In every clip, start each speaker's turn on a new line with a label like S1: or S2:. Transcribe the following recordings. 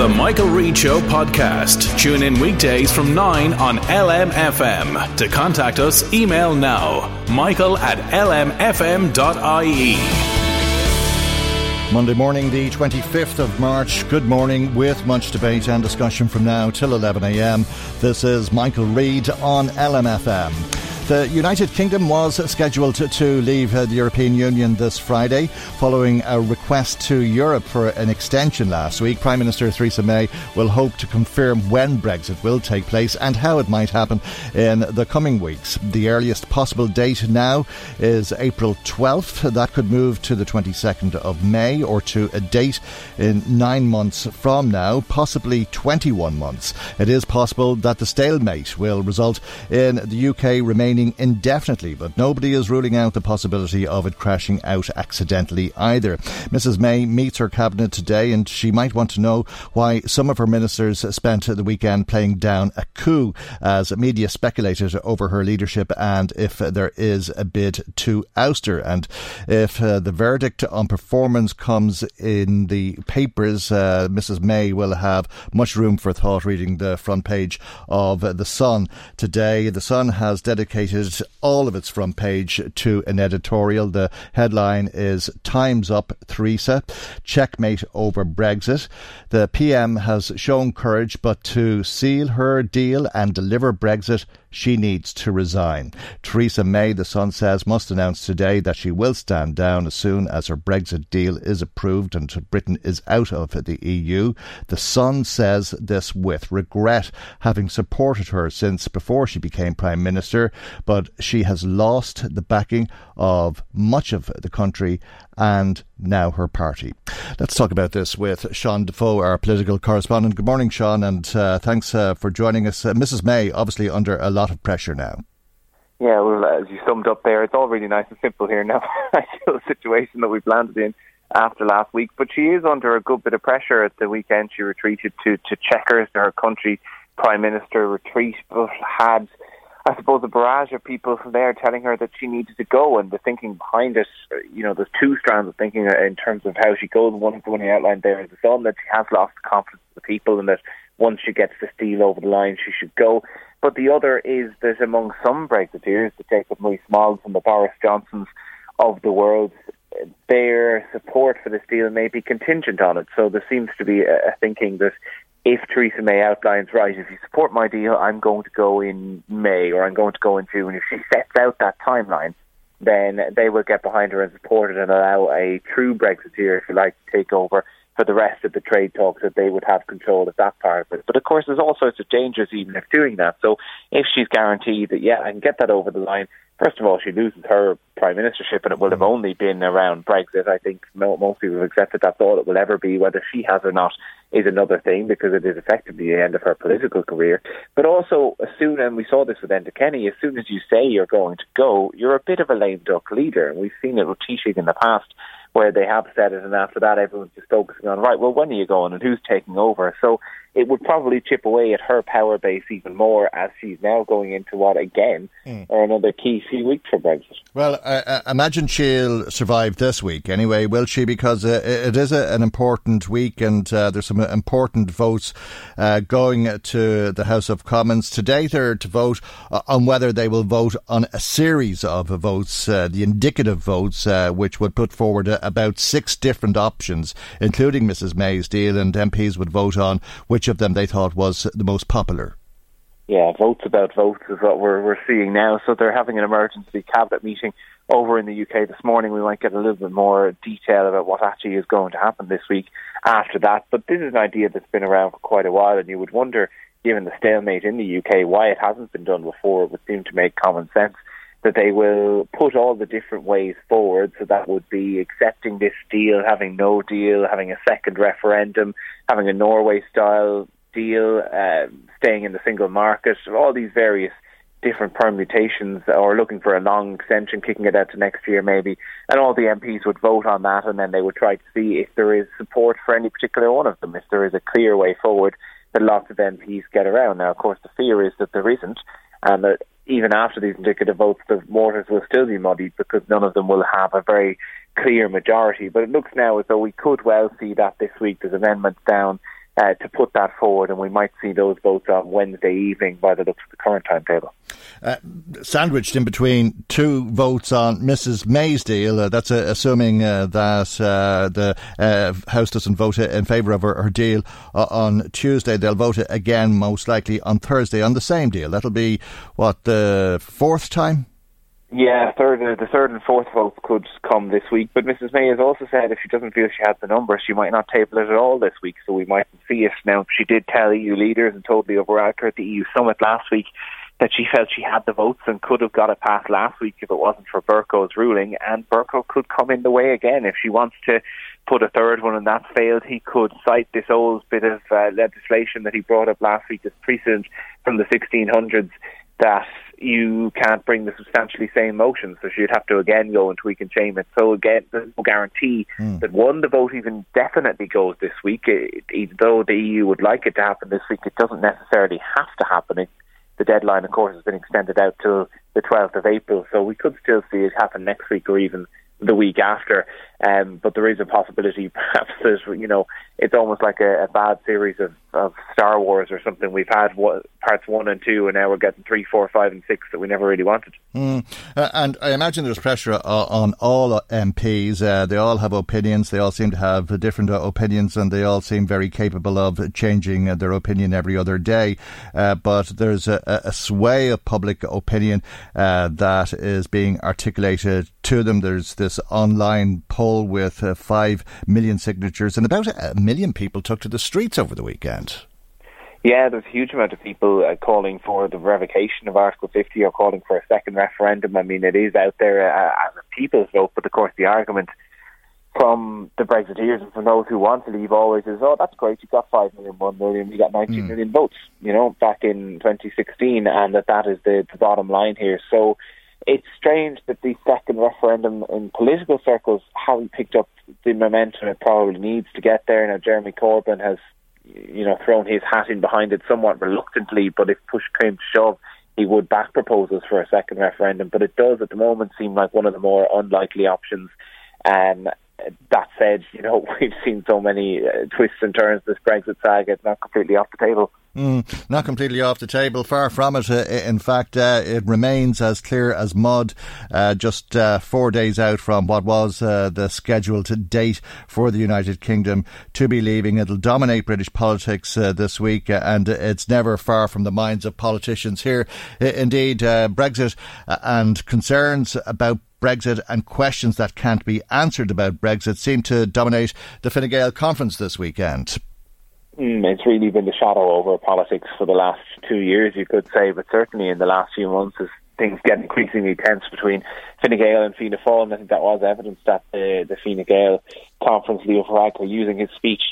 S1: The Michael Reade Show podcast. Tune in weekdays from 9 on LMFM. To contact us, email now michael at lmfm.ie.
S2: Monday morning, the 25th of March. Good morning with much debate and discussion from now till 11am. This is Michael Reade on LMFM. The United Kingdom was scheduled to leave uh, the European Union this Friday following a request to Europe for an extension last week. Prime Minister Theresa May will hope to confirm when Brexit will take place and how it might happen in the coming weeks. The earliest possible date now is April 12th. That could move to the 22nd of May or to a date in nine months from now, possibly 21 months. It is possible that the stalemate will result in the UK remaining remaining indefinitely, but nobody is ruling out the possibility of it crashing out accidentally either. Mrs May meets her cabinet today and she might want to know why some of her ministers spent the weekend playing down a coup as media speculated over her leadership and if there is a bid to oust her. And if uh, the verdict on performance comes in the papers, uh, Mrs May will have much room for thought reading the front page of The Sun today. The Sun has dedicated dedicated all of its front page to an editorial. The headline is Time's Up, Theresa, Checkmate over Brexit. The PM has shown courage, but to seal her deal and deliver Brexit, she needs to resign. Theresa May, the Sun says, must announce today that she will stand down as soon as her Brexit deal is approved and Britain is out of the EU. The Sun says this with regret, having supported her since before she became Prime Minister, but she has lost the backing of much of the country and now her party. Let's talk about this with Sean Defoe, our political correspondent. Good morning, Sean, and uh, thanks uh, for joining us. Uh, Mrs. May, obviously under a lot of pressure now.
S3: Yeah, well, as you summed up there, it's all really nice and simple here now. the situation that we've landed in after last week, but she is under a good bit of pressure. At the weekend, she retreated to to Chequers, to her country prime minister retreat, but had I suppose, a barrage of people from there telling her that she needed to go, and the thinking behind it, you know, there's two strands of thinking in terms of how she goes. One, the one he outlined there is the Sun that she has lost the confidence of the people, and that once she gets this deal over the line, she should go. But the other is that among some Brexiteers, the Jacob Rees-Moggs and the Boris Johnsons of the world, their support for this deal may be contingent on it. So there seems to be a thinking that if Theresa May outlines, right, if you support my deal, I'm going to go in May or I'm going to go in June, if she sets out that timeline, then they will get behind her and support it and allow a true Brexiteer, if you like, to take over for the rest of the trade talks that they would have control of that part of it. But of course, there's all sorts of dangers even if doing that. So if she's guaranteed that, yeah, I can get that over the line, first of all, she loses her prime ministership, and it will have mm-hmm. only been around Brexit. I think most people have accepted that's all it will ever be. Whether she has or not is another thing because it is effectively the end of her political career. But also, as soon and we saw this with Enda Kenny, as soon as you say you're going to go, you're a bit of a lame duck leader, and we've seen it with Taoiseach in the past where they have said it, and after that, everyone's just focusing on right. Well, when are you going, and who's taking over? So it would probably chip away at her power base even more as she's now going into what again mm. are another key few weeks for Brexit.
S2: Well, I, imagine she'll survive this week anyway, will she? Because uh, it is a, an important week and uh, there's some important votes uh, going to the House of Commons today. They're to vote uh, on whether they will vote on a series of votes, uh, the indicative votes, uh, which would put forward about six different options, including Mrs May's deal, and MPs would vote on which which of them they thought was the most popular.
S3: Yeah, votes about votes is what we're we're seeing now. So they're having an emergency cabinet meeting over in the UK this morning. We might get a little bit more detail about what actually is going to happen this week after that. But this is an idea that's been around for quite a while, and you would wonder, given the stalemate in the UK, why it hasn't been done before. It would seem to make common sense that they will put all the different ways forward. So that would be accepting this deal, having no deal, having a second referendum, having a Norway style deal, uh, staying in the single market, all these various different permutations or looking for a long extension, kicking it out to next year maybe, and all the MPs would vote on that and then they would try to see if there is support for any particular one of them, if there is a clear way forward that lots of MPs get around. Now, of course, the fear is that there isn't, and that even after these indicative votes, the waters will still be muddied because none of them will have a very clear majority. But it looks now as though we could well see that this week. There's amendments down uh, to put that forward, and we might see those votes on Wednesday evening by the looks of the current timetable.
S2: Uh, sandwiched in between two votes on Mrs May's deal, uh, that's uh, assuming uh, that uh, the House doesn't vote in favour of her, her deal on Tuesday. They'll vote again, most likely, on Thursday on the same deal. That'll be, what, the fourth time?
S3: Yeah, third, uh, the third and fourth votes could come this week. But Mrs May has also said if she doesn't feel she has the number, she might not table it at all this week. So we might see it. Now, she did tell EU leaders and totally overacted at the EU summit last week that she felt she had the votes and could have got it passed last week if it wasn't for Bercow's ruling. And Bercow could come in the way again if she wants to put a third one and that's failed. He could cite this old bit of uh, legislation that he brought up last week, this precedent from the 1600s that you can't bring the substantially same motion, so she'd have to again go and tweak and change it. So again, there's no guarantee mm. that one, the vote even definitely goes this week. It, it, though the EU would like it to happen this week, it doesn't necessarily have to happen. It, the deadline, of course, has been extended out till the 12th of April, so we could still see it happen next week or even the week after. Um, but there is a possibility, perhaps, that you know, it's almost like a, a bad series of, of Star Wars or something. We've had what, parts one and two, and now we're getting three, four, five, and six that we never really wanted.
S2: Mm. Uh, and I imagine there's pressure uh, on all MPs. Uh, they all have opinions. They all seem to have different uh, opinions, and they all seem very capable of changing uh, their opinion every other day. Uh, but there's a, a, sway of public opinion that is being articulated to them. There's this online poll with five million signatures, and about a million people took to the streets over the weekend.
S3: Yeah, there's a huge amount of people uh, calling for the revocation of Article 50 or calling for a second referendum. I mean, it is out there uh, as a people's vote, but of course, the argument from the Brexiteers and from those who want to leave always is, oh, that's great, you got 5 million, 1 million, you got nineteen mm. million votes, you know, back in 2016, and that that is the, the bottom line here. So it's strange that the second referendum in political circles hasn't picked up the momentum it probably needs to get there. Now, Jeremy Corbyn has you know, thrown his hat in behind it somewhat reluctantly, but if push came to shove, he would back proposals for a second referendum. But it does at the moment seem like one of the more unlikely options. Um, that said, you know, we've seen so many uh, twists and turns this Brexit saga, it's not completely off the table.
S2: Mm, not completely off the table, far from it. Uh, in fact, uh, it remains as clear as mud, uh, just uh, four days out from what was uh, the scheduled date for the United Kingdom to be leaving. It'll dominate British politics uh, this week, and it's never far from the minds of politicians here. indeed, Brexit and concerns about Brexit and questions that can't be answered about Brexit seem to dominate the Fine Gael conference this weekend.
S3: Mm, it's really been the shadow over politics for the last two years, you could say, but certainly in the last few months, as things get increasingly tense between Fine Gael and Fianna Fáil, and I think that was evidenced at the, the Fine Gael conference. Leo Varadkar using his speech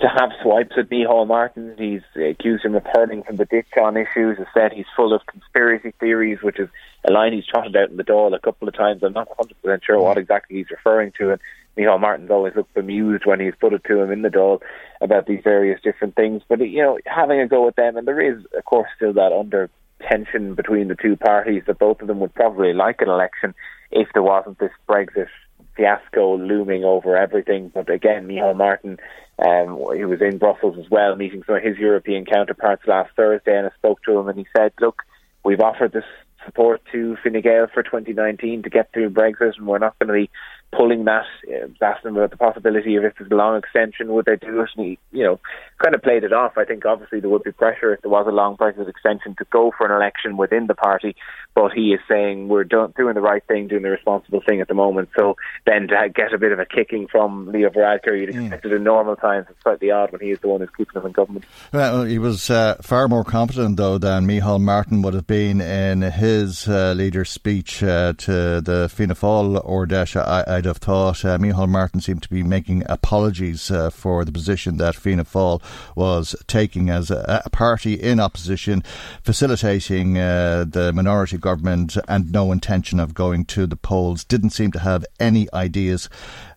S3: to have swipes at Micheál Martin. He's accused him of turning from the ditch on issues, has said he's full of conspiracy theories, which is a line he's trotted out in the Dáil a couple of times. I'm not 100% sure what exactly he's referring to. And Micheál Martin's always looked bemused when he's put it to him in the Dáil about these various different things. But you know, having a go at them, and there is, of course, still that under tension between the two parties that both of them would probably like an election if there wasn't this Brexit fiasco looming over everything. But again, Micheál Martin, um, he was in Brussels as well, meeting some of his European counterparts last Thursday, and I spoke to him, and he said, "Look, we've offered this support to Fine Gael for 2019 to get through Brexit, and we're not going to be pulling that. Uh, asked him about the possibility of if there's a long extension, would they do it? And he, you know, kind of played it off. I think obviously there would be pressure if there was a long Brexit extension to go for an election within the party, but he is saying we're do- doing the right thing, doing the responsible thing at the moment. So then to get a bit of a kicking from Leo Varadkar, you'd expect it in normal times. It's slightly odd when he is the one who's keeping them in government.
S2: Well, he was uh, far more competent, though, than Micheál Martin would have been in his uh, leader's speech uh, to the Fianna Fáil Ard Fheis. I, would have thought uh, Micheál Martin seemed to be making apologies uh, for the position that Fianna Fáil was taking as a, a party in opposition, facilitating uh, the minority government and no intention of going to the polls. Didn't seem to have any ideas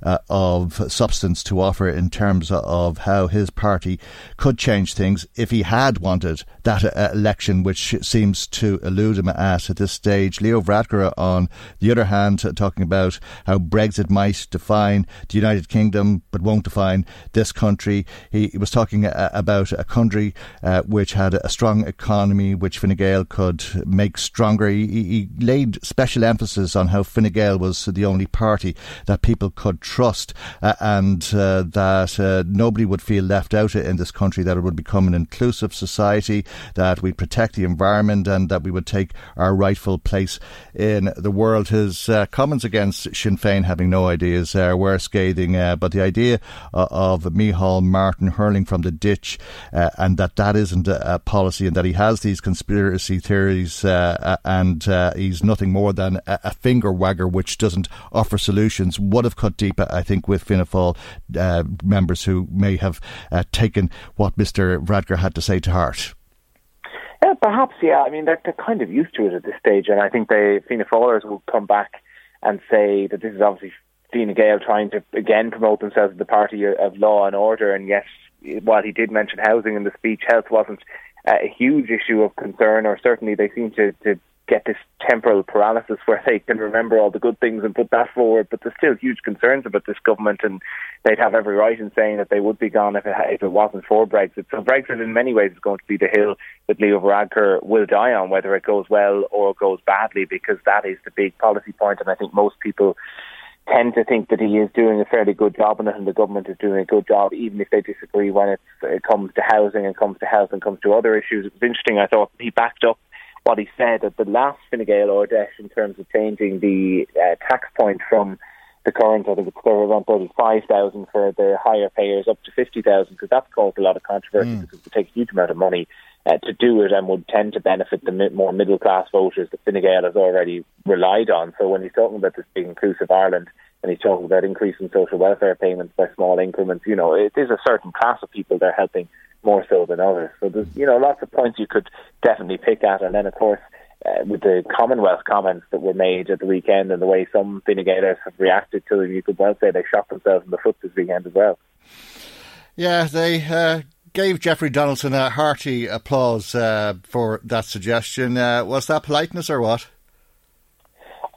S2: uh, of substance to offer in terms of how his party could change things if he had wanted that uh, election, which seems to elude him at, at this stage. Leo Varadkar, on the other hand, talking about how Brexit might define the United Kingdom but won't define this country. He, was talking uh, about a country uh, which had a strong economy, which Fine Gael could make stronger. He, he laid special emphasis on how Fine Gael was the only party that people could trust uh, and uh, that uh, nobody would feel left out in this country, that it would become an inclusive society, that we'd protect the environment and that we would take our rightful place in the world. His uh, comments against Sinn Féin having no ideas uh, were scathing, but the idea of Micheál Martin hurling from the ditch and that that isn't a, a, policy and that he has these conspiracy theories and he's nothing more than a, a finger wagger which doesn't offer solutions would have cut deep I think, with Fianna Fáil uh, members who may have uh, taken what Mr. Varadkar had to say to heart.
S3: Yeah, perhaps, yeah. I mean, they're, they're kind of used to it at this stage, and I think the Fianna Fáilers will come back and say that this is obviously Fine Gael trying to again promote themselves as the party of law and order. And yes, while he did mention housing in the speech, health wasn't uh, a huge issue of concern, or certainly they seem to, to get this temporal paralysis where they can remember all the good things and put that forward. But there's still huge concerns about this government, and they'd have every right in saying that they would be gone if it, if it wasn't for Brexit. So Brexit, in many ways, is going to be the hill that Leo Varadkar will die on, whether it goes well or goes badly, because that is the big policy point. And I think most people tend to think that he is doing a fairly good job on it and the government is doing a good job, even if they disagree when it comes to housing and comes to health and comes to other issues. It was interesting, I thought, he backed up what he said at the last Fine Gael Ard Fheis in terms of changing the uh, tax point from the current, I think it's around 35,000 for the higher payers up to 50,000 because that's caused a lot of controversy mm. because it takes a huge amount of money uh, to do it and would tend to benefit the mi- more middle class voters that Fine Gael has already relied on. So when he's talking about this big inclusive Ireland and he's talking about increasing social welfare payments by small increments, you know, it is a certain class of people they're helping more so than others. So there's you know lots of points you could definitely pick at, and then of course. Uh, with the Commonwealth comments that were made at the weekend and the way some Fine Gaelers have reacted to them, you could well say they shot themselves in the foot this weekend as well.
S2: Yeah, they uh, gave Jeffrey Donaldson a hearty applause uh, for that suggestion. Uh, was that politeness or what?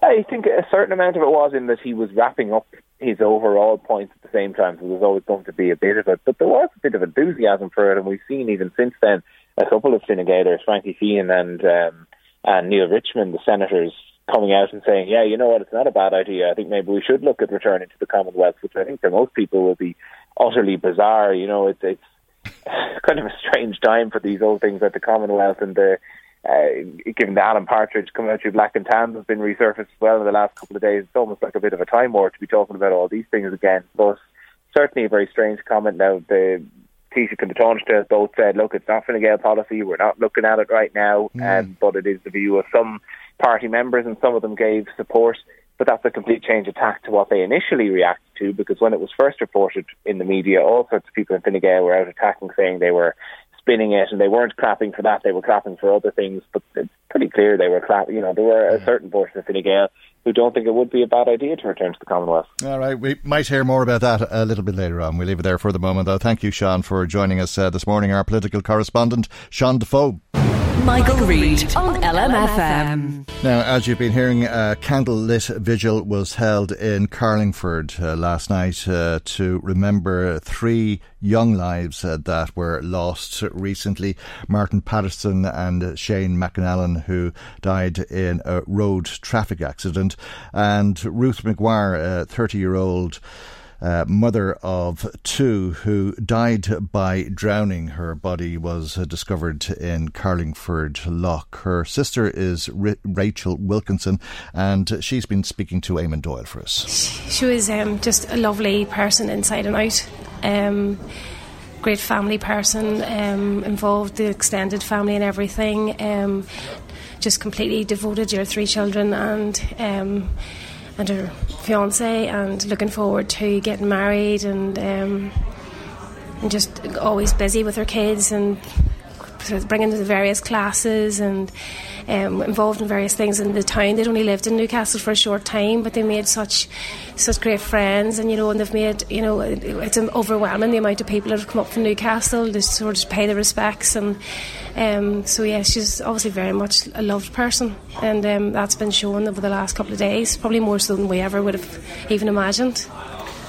S3: I think a certain amount of it was in that he was wrapping up his overall points at the same time. So there's always going to be a bit of it, but there was a bit of enthusiasm for it, and we've seen even since then a couple of Fine Frankie Feighan and um, and Neale Richmond, the senators, coming out and saying, "Yeah, you know what? It's not a bad idea. I think maybe we should look at returning to the Commonwealth," which I think for most people will be utterly bizarre. You know, it's it's kind of a strange time for these old things like the Commonwealth and the uh, given that Alan Partridge coming out through Black and Tans has been resurfaced as well in the last couple of days, it's almost like a bit of a time war to be talking about all these things again. But certainly a very strange comment. Now, the Taoiseach and the Taoiseach both said, look, it's not Fine Gael policy, we're not looking at it right now, mm. um, but it is the view of some party members, and some of them gave support. But that's a complete change of tack to what they initially reacted to, because when it was first reported in the media, all sorts of people in Fine Gael were out attacking, saying they were spinning it, and they weren't clapping for that; they were clapping for other things. But it's pretty clear they were clapping. You know, there were a certain portion of Fine Gael who don't think it would be a bad idea to return to the Commonwealth.
S2: All right, we might hear more about that a little bit later on. We'll leave it there for the moment, though. Thank you, Sean, for joining us uh, this morning. Our political correspondent, Sean Defoe.
S4: Michael, Reade on LMFM.
S2: Now, as you've been hearing, a candlelit vigil was held in Carlingford uh, last night uh, to remember three young lives uh, that were lost recently Martin Patterson and Shane McAnallen, who died in a road traffic accident, and Ruth McGuire, a 30 year old uh, mother of two who died by drowning. Her body was uh, discovered in Carlingford Lough. Her sister is R- Rachel Wilkinson, and she's been speaking to Eamon Doyle for us.
S5: She was um, just a lovely person inside and out. Um, great family person, um, involved the extended family and everything. Um, just completely devoted to your three children and um, and her fiance, and looking forward to getting married, and um, and just always busy with her kids and bringing them to various classes and um, involved in various things in the town. They'd only lived in Newcastle for a short time, but they made such such great friends, and you know, and they've made you know, it's overwhelming the amount of people that have come up from Newcastle to sort of pay their respects, and um, so yeah, she's obviously very much a loved person, and um, that's been shown over the last couple of days, probably more so than we ever would have even imagined.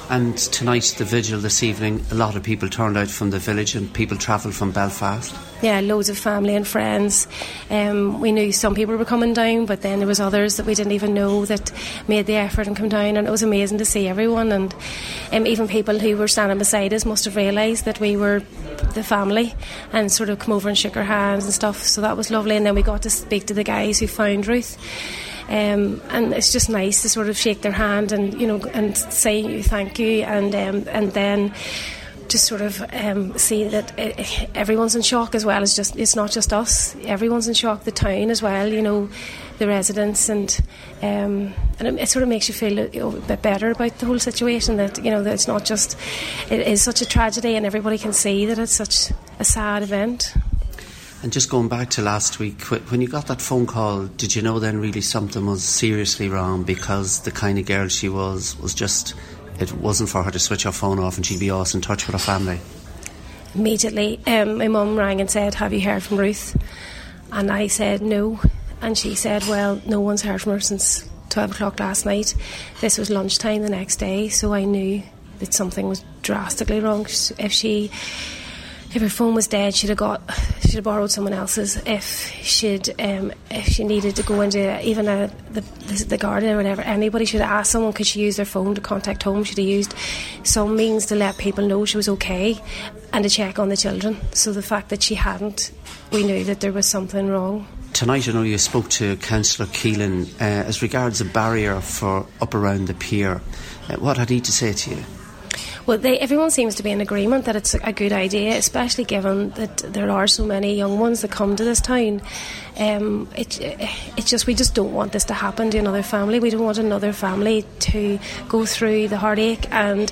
S6: And tonight, the vigil this evening, a lot of people turned out from the village and people travelled from Belfast.
S5: Yeah, loads of family and friends. Um, we knew some people were coming down, but then there was others that we didn't even know that made the effort and come down, and it was amazing to see everyone. And um, even people who were standing beside us must have realised that we were the family and sort of come over and shook our hands and stuff. So that was lovely. And then we got to speak to the guys who found Ruth. Um, and it's just nice to sort of shake their hand and you know and say thank you and um, and then just sort of um, see that it, everyone's in shock as well. As just it's not just us. Everyone's in shock. The town as well you know the residents and um, and it, it, sort of makes you feel know, a bit better about the whole situation that you know that it's not just it is such a tragedy and everybody can see that it's such a sad event.
S6: And just going back to last week, when you got that phone call, did you know then really something was seriously wrong because the kind of girl she was was just, it wasn't for her to switch her phone off and she'd be awesome in touch with her family?
S5: Immediately, um, my mum rang and said, Have you heard from Ruth? And I said, No. And she said, Well, no one's heard from her since 12 o'clock last night. This was lunchtime the next day, so I knew that something was drastically wrong. If she if her phone was dead, she'd have got, she'd have borrowed someone else's. If she'd, um, if she needed to go into even a, the, the, the garden or whatever, anybody should have asked someone could she use their phone to contact home. She'd have used some means to let people know she was okay and to check on the children. So the fact that she hadn't, we knew that there was something wrong.
S6: Tonight, I know you spoke to Councillor Keelan uh, as regards a barrier for up around the pier. Uh, what had he to say to you?
S5: Well, they, everyone seems to be in agreement that it's a good idea, especially given that there are so many young ones that come to this town. Um, it, it's just we just don't want this to happen to another family. We don't want another family to go through the heartache and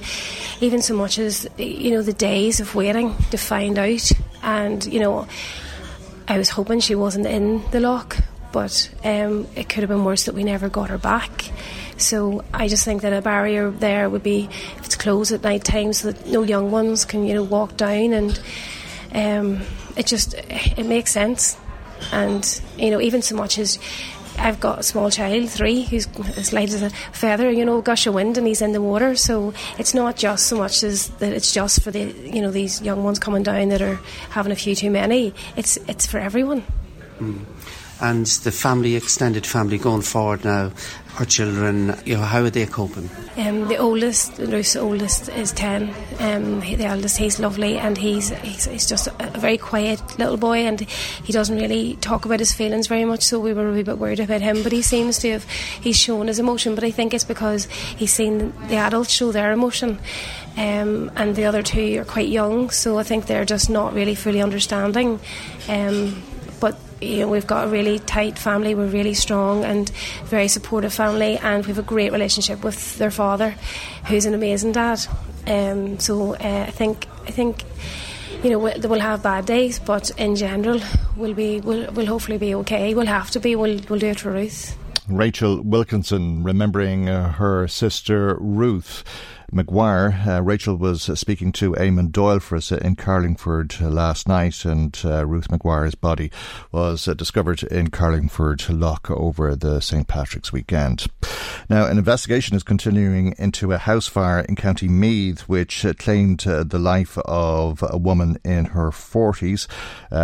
S5: even so much as you know the days of waiting to find out. And you know, I was hoping she wasn't in the lock, but um, it could have been worse that we never got her back. So I just think that a barrier there would be if it's closed at night time so that no young ones can you know walk down and um, it just it makes sense and you know even so much as I've got a small child, three, who's as light as a feather, you know, gush of wind, and he's in the water. So it's not just so much as that it's just for the, you know, these young ones coming down that are having a few too many. It's it's for everyone.
S6: Mm and the family, extended family going forward now, our children, you know, how are they coping?
S5: Um, the oldest, Ruth's oldest, is 10. Um, the eldest, he's lovely and he's, he's, he's just a, very quiet little boy and he doesn't really talk about his feelings very much, so we were a wee bit worried about him. But he seems to have, he's shown his emotion, but I think it's because he's seen the adults show their emotion. Um, and the other two are quite young, so I think they're just not really fully understanding. Um, you know, we've got a really tight family. We're really strong and very supportive family, and we have a great relationship with their father, who's an amazing dad. Um, so uh, I think I think you know, we'll, we'll have bad days, but in general, we'll be, we'll, we'll hopefully be okay. We'll have to be. We'll, we'll do it for Ruth.
S2: Rachel Wilkinson remembering uh, her sister Ruth. McGuire. Uh, Rachel was uh, speaking to Eamon Doyle for us in Carlingford uh, last night, and uh, Ruth McGuire's body was uh, discovered in Carlingford Lough over the St Patrick's weekend. Now, an investigation is continuing into a house fire in County Meath, which uh, claimed the life of a woman in her 40s.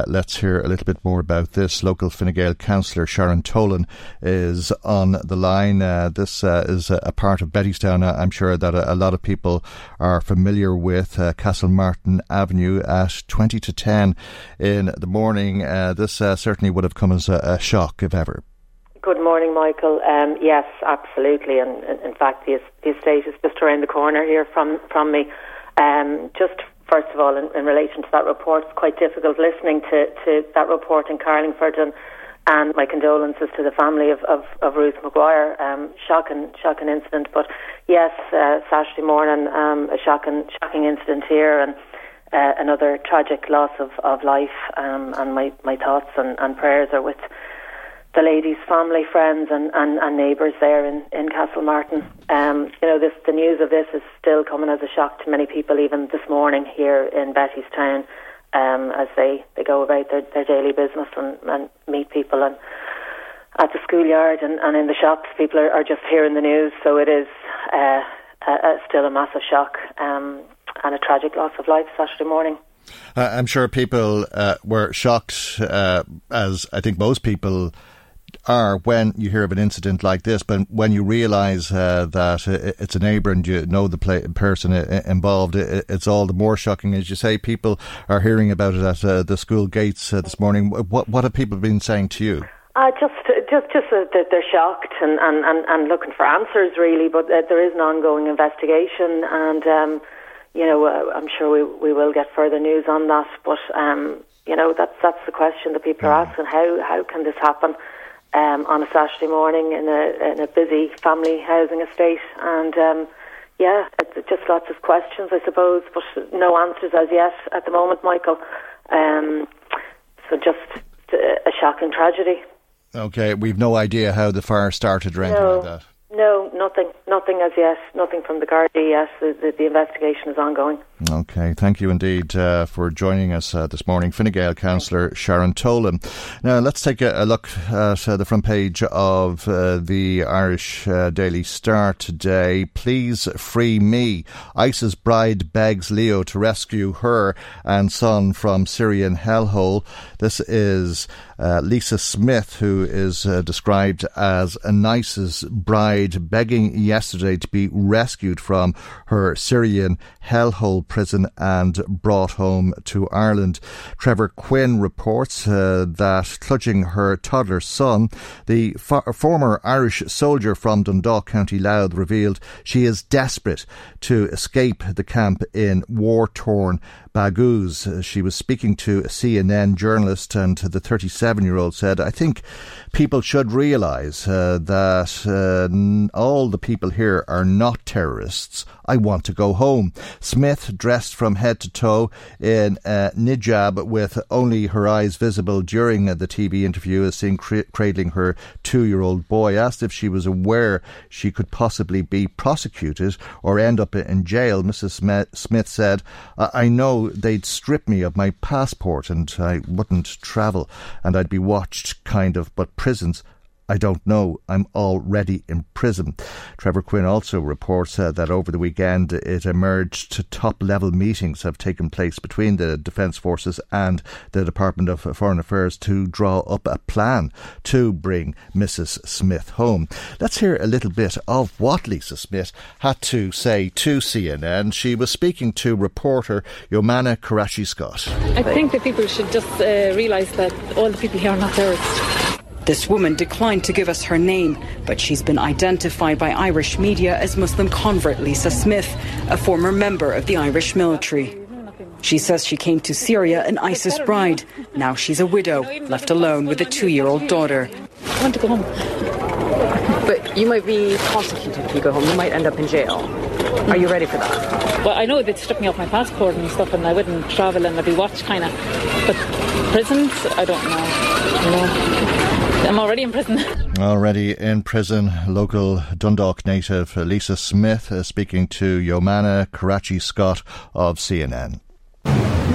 S2: let's hear a little bit more about this. Local Fine Gael councillor Sharon Tolan is on the line. this is a part of Bettystown. I'm sure that a, a lot of of people are familiar with uh, Castlemartin Avenue at 20 to 10 in the morning. Uh, this uh, certainly would have come as a, a, shock, if ever.
S7: Good morning, Michael. Um, yes, absolutely. And, and, in fact, the, the estate is just around the corner here from, from me. Um, just first of all, in, in, relation to that report, it's quite difficult listening to, to that report in Carlingford and and my condolences to the family of, of, of Ruth McGuire. Um, shocking, shocking incident. But yes, uh, Saturday morning, um, a shocking, shocking incident here, and uh, another tragic loss of, of life. Um, and my, my thoughts and, and prayers are with the lady's family, friends, and, and, and neighbours there in, in Castlemartin. Um, you know, this, the news of this is still coming as a shock to many people, even this morning here in Bettystown um, as they, they go about their, their daily business and, and meet people and at the schoolyard and, and in the shops. People are, are just hearing the news, so it is uh, still a massive shock um, and a tragic loss of life Saturday morning.
S2: Uh, I'm sure people uh, were shocked, uh, as I think most people are when you hear of an incident like this, but when you realise uh, that it's a neighbour and you know the play- person involved, it's all the more shocking. As you say, people are hearing about it at uh, the school gates uh, this morning. What what have people been saying to you?
S7: Uh, just, just, just uh, that they're shocked and, and, and, and, looking for answers, really. But uh, there is an ongoing investigation, and um, you know, uh, I'm sure we we will get further news on that. But um, you know, that's that's the question that people are asking: how how can this happen? Um, on a Saturday morning in a, in a busy family housing estate. And um, yeah, it's just lots of questions, I suppose, but no answers as yet at the moment, Michael. Um, so just a shocking tragedy.
S2: Okay, we've no idea how the fire started or anything
S7: no.
S2: like that.
S7: No, nothing, nothing as yet, nothing from the Gardaí yet. The, the, the, investigation is ongoing.
S2: Okay, thank you indeed uh, for joining us uh, this morning, Fine Gael councillor Sharon Tolan. Now let's take a, a look at uh, the front page of uh, the Irish uh, Daily Star today. Please free me. ISIS bride begs Leo to rescue her and son from Syrian hellhole. This is uh, Lisa Smith, who is described as an ISIS bride begging yesterday to be rescued from her Syrian hellhole prison and brought home to Ireland. Trevor Quinn reports uh, that clutching her toddler son, the fo- former Irish soldier from Dundalk, County Louth, revealed she is desperate to escape the camp in war torn Baghouz. Uh, she was speaking to a CNN journalist, and the 37 year old said, I think people should realise uh, that uh, all the people here are not terrorists. I want to go home. Smith, dressed from head to toe in a niqab with only her eyes visible during the TV interview, is seen cradling her two year old boy. Asked if she was aware she could possibly be prosecuted or end up in jail, Mrs. Smith said, I know they'd strip me of my passport and I wouldn't travel and I'd be watched, kind of, but prisons I don't know. I'm already in prison. Trevor Quinn also reports uh, that over the weekend it emerged top level meetings have taken place between the Defence Forces and the Department of Foreign Affairs to draw up a plan to bring Mrs. Smith home. Let's hear a little bit of what Lisa Smith had to say to CNN. She was speaking to reporter Jomana Karadsheh.
S8: I think that people should just uh, realise that all the people here are not terrorists.
S9: This woman declined to give us her name, but she's been identified by Irish media as Muslim convert Lisa Smith, a former member of the Irish military. She says she came to Syria an ISIS bride. Now she's a widow, left alone with a two year old daughter.
S8: I want to go home.
S10: But you might be prosecuted if you go home. You might end up in jail.
S9: Are you ready for that?
S8: Well, I know they'd strip me off my passport and stuff, and I wouldn't travel and I'd be watched, kind of. But prisons, I don't know. You know, I'm already in prison.
S2: Already in prison, local Dundalk native Lisa Smith uh, speaking to Jomana Karadsheh of CNN.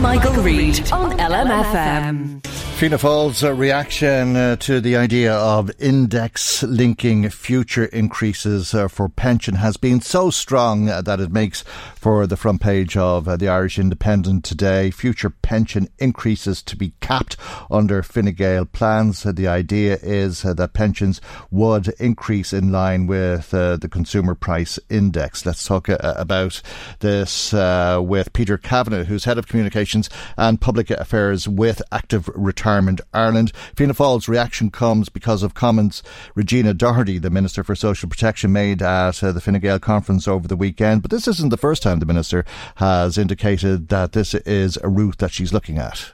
S4: Michael, Reade on LMFM.
S2: Fianna Fáil's uh, reaction uh, to the idea of index linking future increases uh, for pension has been so strong uh, that it makes for the front page of uh, the Irish Independent today. Future pension increases to be capped under Fine Gael plans. Uh, the idea is that pensions would increase in line with the consumer price index. Let's talk about this with Peter Kavanagh, who's head of communications and public affairs with Active Retirement. Ireland. Fianna Fáil's reaction comes because of comments Regina Doherty, the Minister for Social Protection, made at uh, the Fine Gael conference over the weekend. But this isn't the first time the Minister has indicated that this is a route that she's looking at.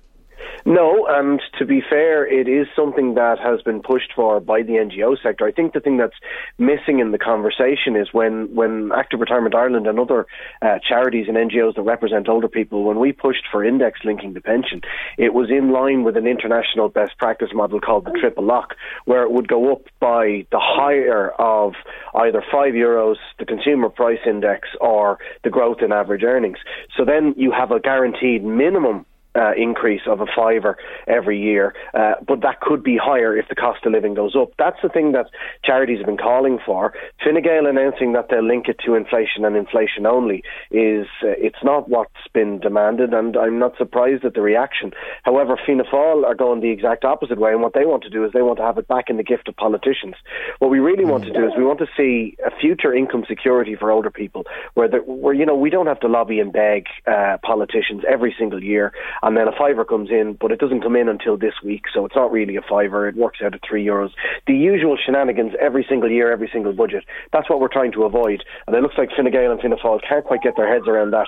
S10: No, and to be fair, it is something that has been pushed for by the NGO sector. I think the thing that's missing in the conversation is when, when Active Retirement Ireland and other uh, charities and NGOs that represent older people, when we pushed for index linking the pension, it was in line with an international best practice model called the triple lock, where it would go up by the higher of either five euros, the consumer price index, or the growth in average earnings. So then you have a guaranteed minimum uh, increase of a fiver every year, uh, but that could be higher if the cost of living goes up. That's the thing that charities have been calling for. Fine Gael announcing that they'll link it to inflation and inflation only is uh, it's not what's been demanded, and I'm not surprised at the reaction. However, Fianna Fáil are going the exact opposite way, and what they want to do is they want to have it back in the gift of politicians. What we really want to do is we want to see a future income security for older people, where the, where you know we don't have to lobby and beg uh, politicians every single year and then a fiver comes in, but it doesn't come in until this week, so it's not really a fiver. It works out at three euros. The usual shenanigans every single year, every single budget. That's what we're trying to avoid, and it looks like Fine Gael and Fianna Fáil can't quite get their heads around that.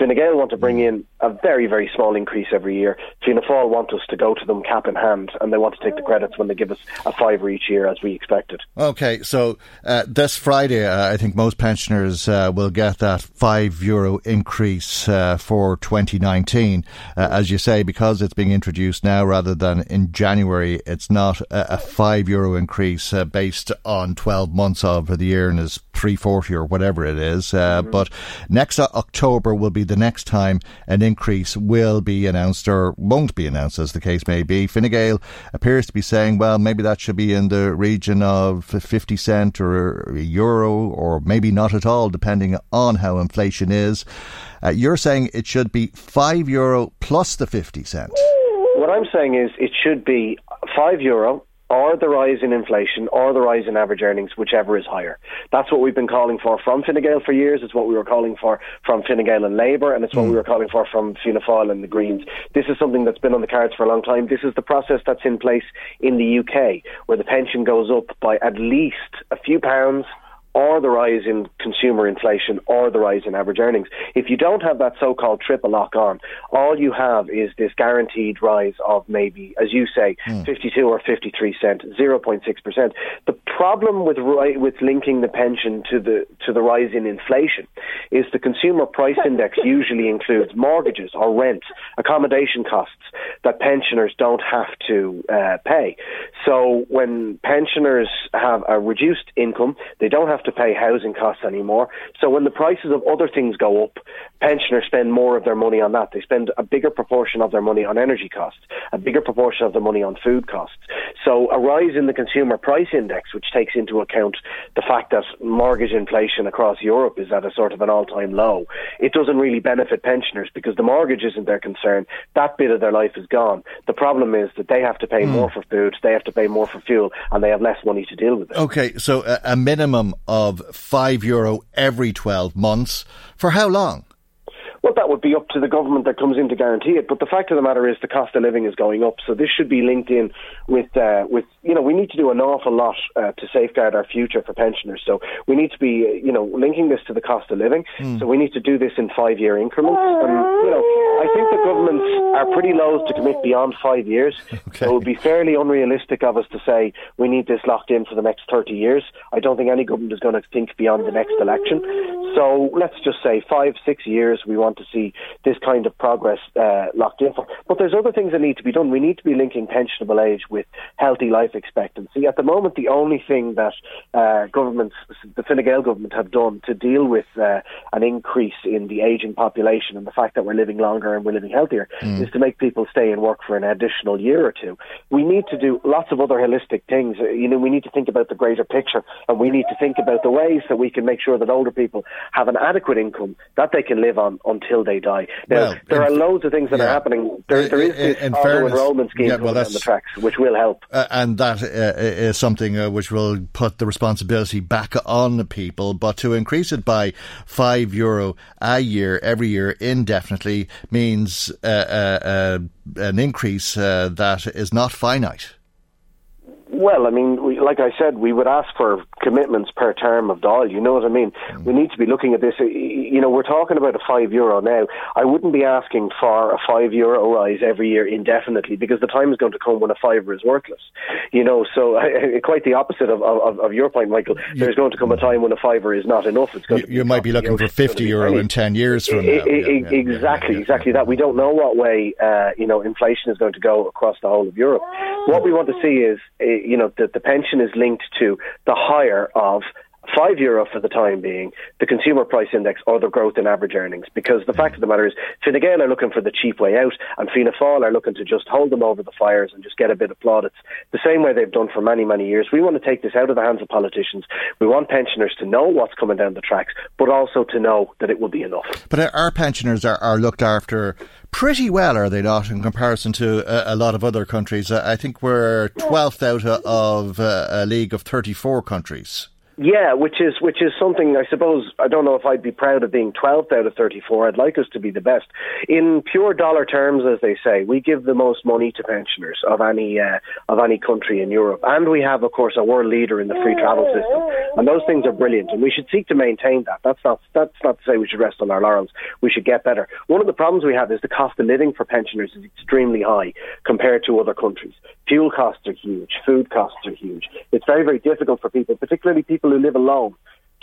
S10: Fine Gael want to bring in a very, very small increase every year. Fianna Fáil want us to go to them cap in hand, and they want to take the credits when they give us a fiver each year, as we expected.
S2: Okay, so uh, this Friday, uh, I think most pensioners uh, will get that five euro increase uh, for 2019. Uh, as you say, because it's being introduced now rather than in January, it's not a, a five euro increase uh, based on 12 months of the year and is 340 or whatever it is. Uh, mm-hmm. But next October will be the next time an increase will be announced or won't be announced, as the case may be. Fine Gael appears to be saying, well, maybe that should be in the region of 50 cent or a euro or maybe not at all, depending on how inflation is. Uh, you're saying it should be five euro plus the 50 cent.
S10: What I'm saying is it should be five euro or the rise in inflation or the rise in average earnings, whichever is higher. That's what we've been calling for from Fine Gael for years. It's what we were calling for from Fine Gael and Labour, and it's what mm. we were calling for from Fianna Fáil and the Greens. This is something that's been on the cards for a long time. This is the process that's in place in the UK, where the pension goes up by at least a few pounds or the rise in consumer inflation or the rise in average earnings. If you don't have that so-called triple lock on, all you have is this guaranteed rise of maybe, as you say, mm. 52 or 53 cent, 0.6%. The problem with with linking the pension to the to the rise in inflation is the consumer price index usually includes mortgages or rent, accommodation costs that pensioners don't have to uh, pay. So when pensioners have a reduced income, they don't have to to pay housing costs anymore. So when the prices of other things go up, pensioners spend more of their money on that. They spend a bigger proportion of their money on energy costs, a bigger proportion of their money on food costs. So a rise in the consumer price index, which takes into account the fact that mortgage inflation across Europe is at a sort of an all-time low, it doesn't really benefit pensioners because the mortgage isn't their concern. That bit of their life is gone. The problem is that they have to pay mm. more for food, they have to pay more for fuel, and they have less money to deal with it.
S2: Okay, so a, a minimum of five euro every 12 months. For how long?
S10: Well, that would be up to the government that comes in to guarantee it. But the fact of the matter is, the cost of living is going up, so this should be linked in with uh, with you know we need to do an awful lot uh, to safeguard our future for pensioners. So we need to be uh, you know linking this to the cost of living. Mm. So we need to do this in five year increments. And you know I think the governments are pretty loath to commit beyond five years. Okay. So it would be fairly unrealistic of us to say we need this locked in for the next thirty years. I don't think any government is going to think beyond the next election. So let's just say five six years. We want to see this kind of progress uh, locked in for. But there's other things that need to be done. We need to be linking pensionable age with healthy life expectancy. At the moment, the only thing that uh, governments, the Fine Gael government, have done to deal with uh, an increase in the ageing population and the fact that we're living longer and we're living healthier mm. is to make people stay in work for an additional year or two. We need to do lots of other holistic things. Uh, you know, we need to think about the greater picture and we need to think about the ways that we can make sure that older people have an adequate income that they can live on until they die. Now, well, there are loads of things that yeah, are happening. There, there is this in, in fairness, enrollment scheme yeah, well, on the tracks, which will help.
S2: Uh, and that uh, is something uh, which will put the responsibility back on the people. But to increase it by five euro a year every year indefinitely means uh, uh, uh, an increase that is not finite.
S10: Well, I mean, we, like I said, we would ask for commitments per term of Dáil. You know what I mean? Mm. We need to be looking at this. You know, we're talking about a five euro now. I wouldn't be asking for a five euro rise every year indefinitely because the time is going to come when a fiver is worthless. You know, so uh, quite the opposite of, of, of, your point, Michael. There's going to come a time when a fiver is not enough. It's going
S2: you, to you might be looking for fifty euro in ten years from now.
S10: yeah, exactly, yeah, exactly that. We don't know what way uh, you know inflation is going to go across the whole of Europe. What we want to see is you know, the, the pension is linked to the higher of five euro for the time being, the consumer price index or the growth in average earnings. Because the fact of the matter is, Fine Gael are looking for the cheap way out, and Fianna Fáil are looking to just hold them over the fires and just get a bit of plaudits. The same way they've done for many, many years. We want to take this out of the hands of politicians. We want pensioners to know what's coming down the tracks, but also to know that it will be enough.
S2: But our pensioners are, are looked after pretty well, are they not, in comparison to a, a lot of other countries? I think we're 12th out of uh, a league of 34 countries.
S10: Yeah, which is which is something I suppose I don't know if I'd be proud of being 12th out of 34. I'd like us to be the best in pure dollar terms, as they say. We give the most money to pensioners of any uh, of any country in Europe, and we have, of course, a world leader in the free travel system. And those things are brilliant, and we should seek to maintain that. That's not that's not to say we should rest on our laurels. We should get better. One of the problems we have is the cost of living for pensioners is extremely high compared to other countries. Fuel costs are huge, food costs are huge. It's very very difficult for people, particularly people who live alone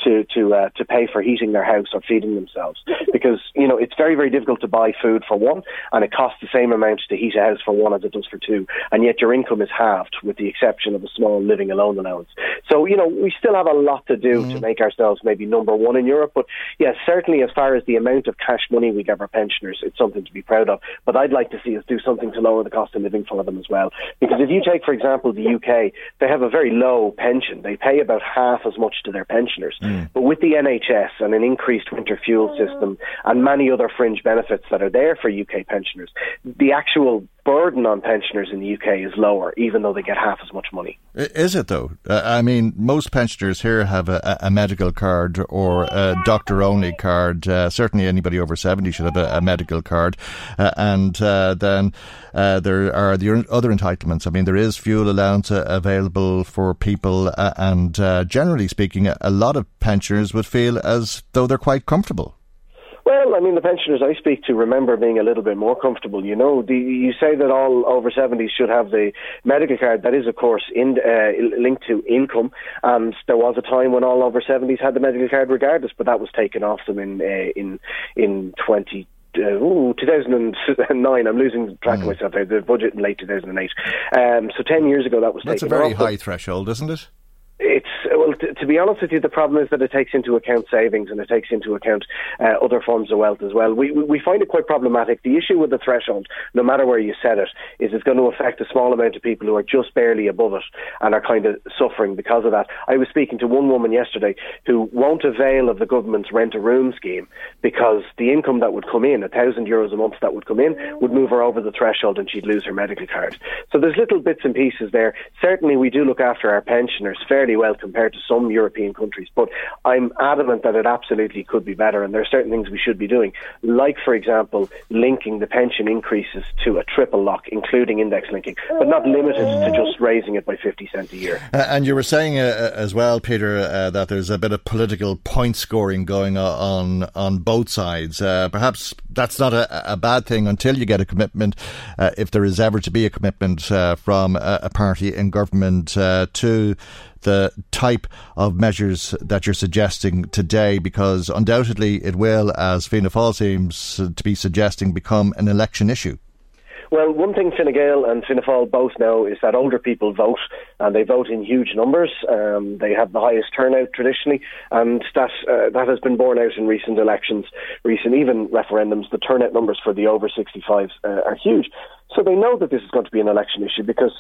S10: to to uh, to pay for heating their house or feeding themselves. Because you know it's very very difficult to buy food for one and it costs the same amount to heat a house for one as it does for two and yet your income is halved with the exception of a small living alone allowance. So you know we still have a lot to do mm. to make ourselves maybe number one in Europe but yes certainly as far as the amount of cash money we give our pensioners it's something to be proud of. But I'd like to see us do something to lower the cost of living for them as well. Because if you take for example the UK they have a very low pension. They pay about half as much to their pensioners Mm. But with the NHS and an increased winter fuel system and many other fringe benefits that are there for UK pensioners, the actual burden on pensioners in the UK is lower, even though they get half as much money.
S2: Is it though? Uh, I mean, most pensioners here have a, a medical card or a doctor only card. Uh, certainly, anybody over 70 should have a, a medical card. Uh, and uh, then uh, there are the other entitlements. I mean, there is fuel allowance uh, available for people, and generally speaking, a lot of pensioners would feel as though they're quite comfortable.
S10: Well, I mean, the pensioners I speak to remember being a little bit more comfortable. You know, the, you say that all over 70s should have the medical card. That is, of course, in, uh, linked to income. And there was a time when all over 70s had the medical card regardless, but that was taken off them in uh, in in 20 uh, ooh, 2009. I'm losing track mm. of myself there. The budget in late 2008. Um, so 10 years ago, that was
S2: That's
S10: a
S2: very high threshold, isn't it?
S10: It's well, t- to be honest with you, the problem is that it takes into account savings and it takes into account uh, other forms of wealth as well. We we find it quite problematic. The issue with the threshold, no matter where you set it, is it's going to affect a small amount of people who are just barely above it and are kind of suffering because of that. I was speaking to one woman yesterday who won't avail of the government's rent a room scheme because the income that would come in, a thousand euros a month that would come in, would move her over the threshold and she'd lose her medical card. So there's little bits and pieces there. Certainly, we do look after our pensioners fairly well compared to some European countries. But I'm adamant that it absolutely could be better, and there are certain things we should be doing, like, for example, linking the pension increases to a triple lock, including index linking, but not limited to just raising it by 50 cents a year.
S2: Uh, and you were saying uh, as well, Peter, uh, that there's a bit of political point scoring going on on both sides. Uh, perhaps that's not a, a, bad thing until you get a commitment, uh, if there is ever to be a commitment uh, from a, a, party in government to the type of measures that you're suggesting today, because undoubtedly it will, as Fianna Fáil seems to be suggesting, become an election issue.
S10: Well, one thing Fine Gael and Fianna Fáil both know is that older people vote, and they vote in huge numbers. Um, they have the highest turnout traditionally, and that uh, that has been borne out in recent elections, recent even referendums. The turnout numbers for the over 65s uh, are huge. So they know that this is going to be an election issue because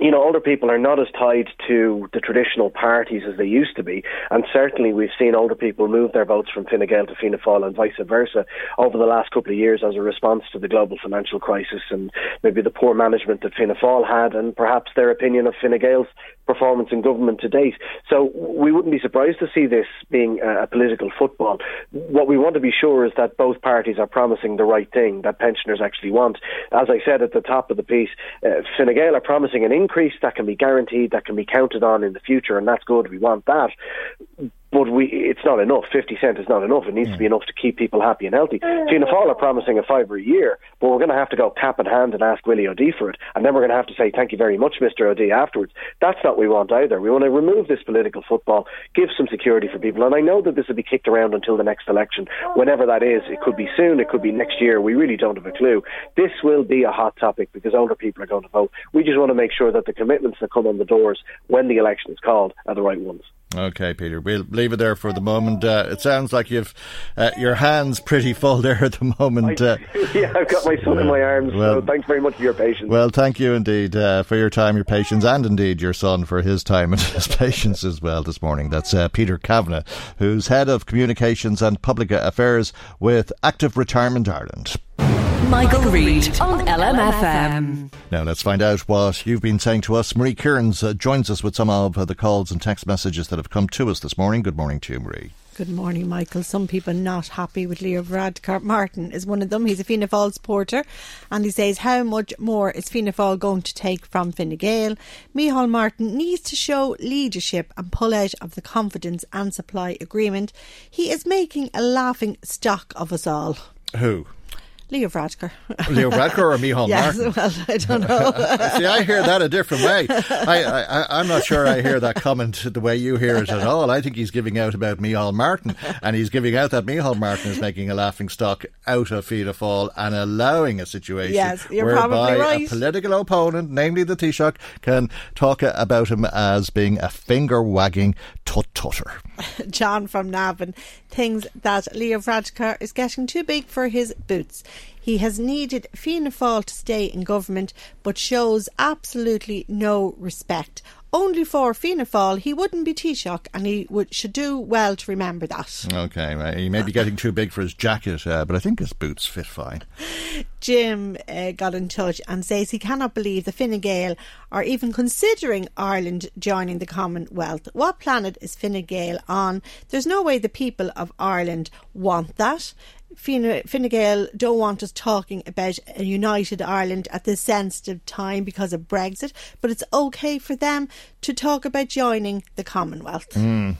S10: you know, older people are not as tied to the traditional parties as they used to be, and certainly we've seen older people move their votes from Fine Gael to Fianna Fáil and vice versa over the last couple of years as a response to the global financial crisis and maybe the poor management that Fianna Fáil had, and perhaps their opinion of Fine Gael's performance in government to date. So we wouldn't be surprised to see this being a political football. What we want to be sure is that both parties are promising the right thing that pensioners actually want. As I said at the top of the piece, uh, Fine Gael are promising an increase that can be guaranteed, that can be counted on in the future, and that's good. We want that but we it's not enough. Fifty cent is not enough. It needs to be hmm. enough to keep people happy and healthy. Mm. Fianna Fáil are promising a fiver a year, but we're going to have to go cap in hand and ask Willie O'Dea for it, and then we're going to have to say thank you very much, Mr O'Dea, afterwards. That's not what we want either. We want to remove this political football, give some security for people, and I know that this will be kicked around until the next election, mm. whenever that is. It could be soon, it could be next year. We really don't have a clue. This will be a hot topic because older people are going to vote. We just want to make sure that the commitments that come on the doors when the election is called are the right ones.
S2: Okay, Peter, we'll leave it there for the moment. Uh, it sounds like you've uh, your hands pretty full there at the moment.
S10: Uh, yeah, I've got my son in my arms. Well, so thanks very much for your patience.
S2: Well, thank you indeed uh, for your time, your patience, and indeed your son for his time and his patience as well this morning. That's uh, Peter Kavanagh, who's head of communications and public affairs with Active Retirement Ireland.
S4: Michael, Reade on LMFM.
S2: Now let's find out what you've been saying to us. Marie Kearns uh, joins us with some of uh, the calls and text messages that have come to us this morning. Good morning to you, Marie.
S11: Good morning, Michael. Some people not happy with Leo Varadkar. Martin is one of them. He's a Fianna Fáil supporter and he says, How much more is Fianna Fáil going to take from Fine Gael? Micheál Martin needs to show leadership and pull out of the confidence and supply agreement. He is making a laughing stock of us all.
S2: Who?
S11: Leo Varadkar.
S2: Leo Varadkar or Micheál
S11: yes,
S2: Martin?
S11: well, I don't know.
S2: See, I hear that a different way. I, I, I'm not sure I hear that comment the way you hear it at all. I think he's giving out about Micheál Martin, and he's giving out that Micheál Martin is making a laughing stock out of Fianna Fáil and allowing a situation
S11: yes, you're
S2: whereby
S11: right.
S2: a political opponent, namely the Taoiseach, can talk about him as being a finger wagging tut tutter.
S11: John from Navan thinks that Leo Varadkar is getting too big for his boots. He has needed Fianna Fáil to stay in government, but shows absolutely no respect only for Fianna Fáil, he wouldn't be Taoiseach, and he would, should do well to remember that.
S2: Okay, he may be getting too big for his jacket, uh, but I think his boots fit fine.
S11: Jim uh, got in touch and says he cannot believe the Fine Gael are even considering Ireland joining the Commonwealth. What planet is Fine Gael on? There's no way the people of Ireland want that. Fine, Gael don't want us talking about a united Ireland at this sensitive time because of Brexit, but it's okay for them to talk about joining the Commonwealth.
S2: Mm.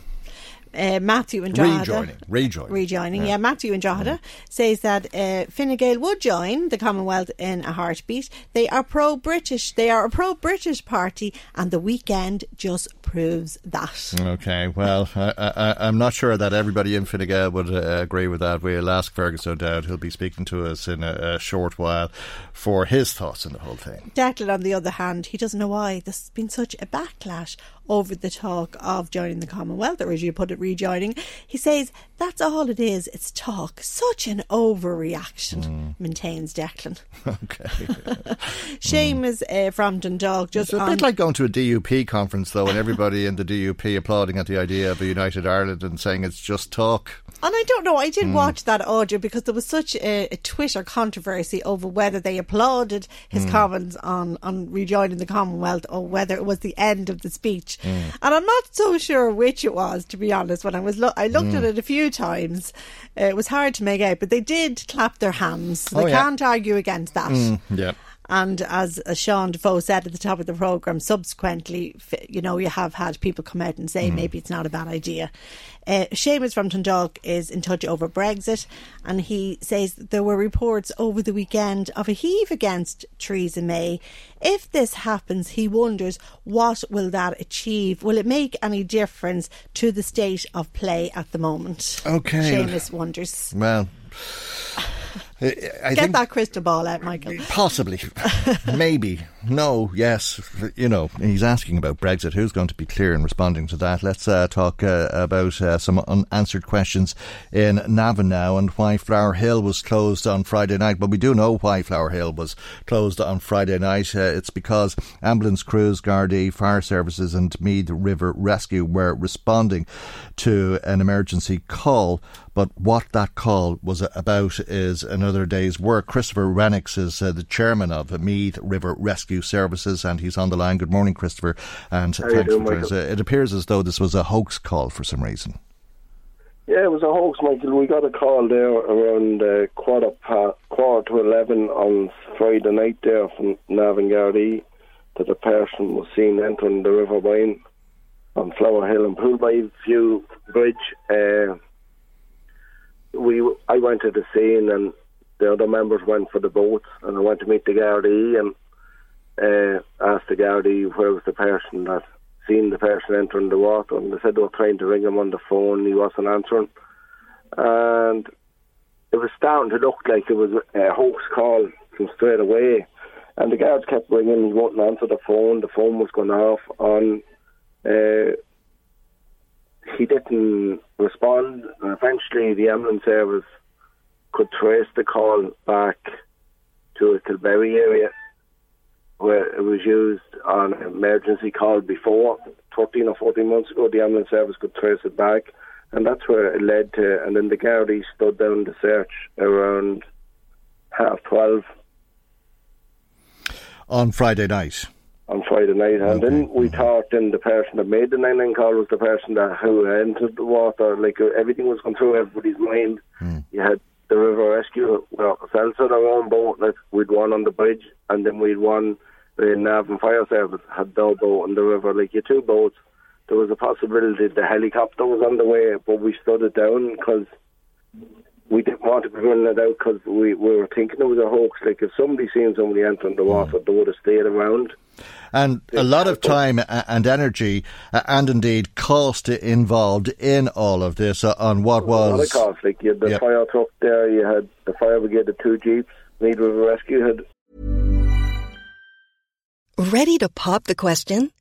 S11: Uh, Matthew and Drogheda.
S2: Rejoining. Rejoining.
S11: Rejoining, yeah. yeah Matthew and Drogheda mm. says that uh, Fine Gael would join the Commonwealth in a heartbeat. They are pro British. They are a pro British party, and the weekend just proves that.
S2: Okay, well, I, am not sure that everybody in Fine Gael would uh, agree with that. We'll ask Fergus O'Dowd. He'll be speaking to us in a, a, short while for his thoughts on the whole thing.
S11: Declan, on the other hand, he doesn't know why there's been such a backlash over the talk of joining the Commonwealth, or as you put it, rejoining. He says That's all it is. It's talk. Such an overreaction, mm. maintains Declan.
S2: Okay.
S11: Seamus mm. uh, from Dundalk just
S2: It's a bit like going to a DUP conference, though, and everybody in the DUP applauding at the idea of a united Ireland and saying it's just talk.
S11: And I don't know, I did mm. watch that audio because there was such a, a, Twitter controversy over whether they applauded his mm. comments on, on rejoining the Commonwealth or whether it was the end of the speech. Mm. And I'm not so sure which it was, to be honest. When I was lo- I looked at mm. it a few times, uh, it was hard to make out, but they did clap their hands. They oh, yeah. can't argue against that.
S2: Mm, yeah.
S11: And as, as Sean Defoe said at the top of the programme, subsequently, you know, you have had people come out and say mm. maybe it's not a bad idea. Uh, Seamus from Dundalk is in touch over Brexit, and he says there were reports over the weekend of a heave against Theresa May. If this happens, he wonders what will that achieve? Will it make any difference to the state of play at the moment?
S2: Okay.
S11: Seamus wonders.
S2: Well.
S11: I Get that crystal ball out, Michael.
S2: Possibly. Maybe. No, yes. You know, he's asking about Brexit. Who's going to be clear in responding to that? Let's uh, talk uh, about uh, some unanswered questions in Navan now and why Flower Hill was closed on Friday night. But we do know why Flower Hill was closed on Friday night. Uh, it's because ambulance crews, Gardaí, fire services, and Meath River Rescue were responding to an emergency call but what that call was about is another day's work. Christopher Rennicks is uh, the chairman of Meath River Rescue Services, and he's on the line. Good morning, Christopher. And
S12: How thanks doing, for
S2: uh, It appears as though this was a hoax call for some reason.
S12: Yeah, it was a hoax, Michael. We got a call there around uh, quarter pa- quarter to eleven on Friday night there from Navan Gardaí that a person was seen entering the River Boyne on Flower Hill and Poolbye View Bridge. Uh, we I went to the scene and the other members went for the boats and I went to meet the Gardaí and uh, asked the Gardaí where was the person that seen the person entering the water and they said they were trying to ring him on the phone he wasn't answering. And it was starting to look like it was a hoax call from straight away. And the guards kept ringing he wouldn't answer the phone the phone was going off on uh, he didn't respond. And eventually, the ambulance service could trace the call back to a Tilbury area where it was used on an emergency call before. 13 or 14 months ago, the ambulance service could trace it back. And that's where it led to. And then the Gardaí stood down the search around half 12.
S2: On Friday night?
S12: on Friday night, and okay. then we thought then the person that made the 999 call was the person that who entered the water. Like everything was going through everybody's mind.
S2: Mm.
S12: You had the river rescue, well, ourselves on our own boat. Like we'd one on the bridge, and then we'd one the Navan Fire Service had their boat on the river. Like your two boats, there was a possibility the helicopter was on the way, but we stood it down because we didn't want to be running it out because we, we were thinking it was a hoax. Like if somebody seen somebody entering the water, mm. they would have stayed around.
S2: And a lot of time and energy, and indeed cost involved in all of this uh, on what was.
S12: A lot of cost. Like you had the yep. fire truck there, you had the fire brigade, the two jeeps, Meath River Rescue had.
S13: Ready to pop the question?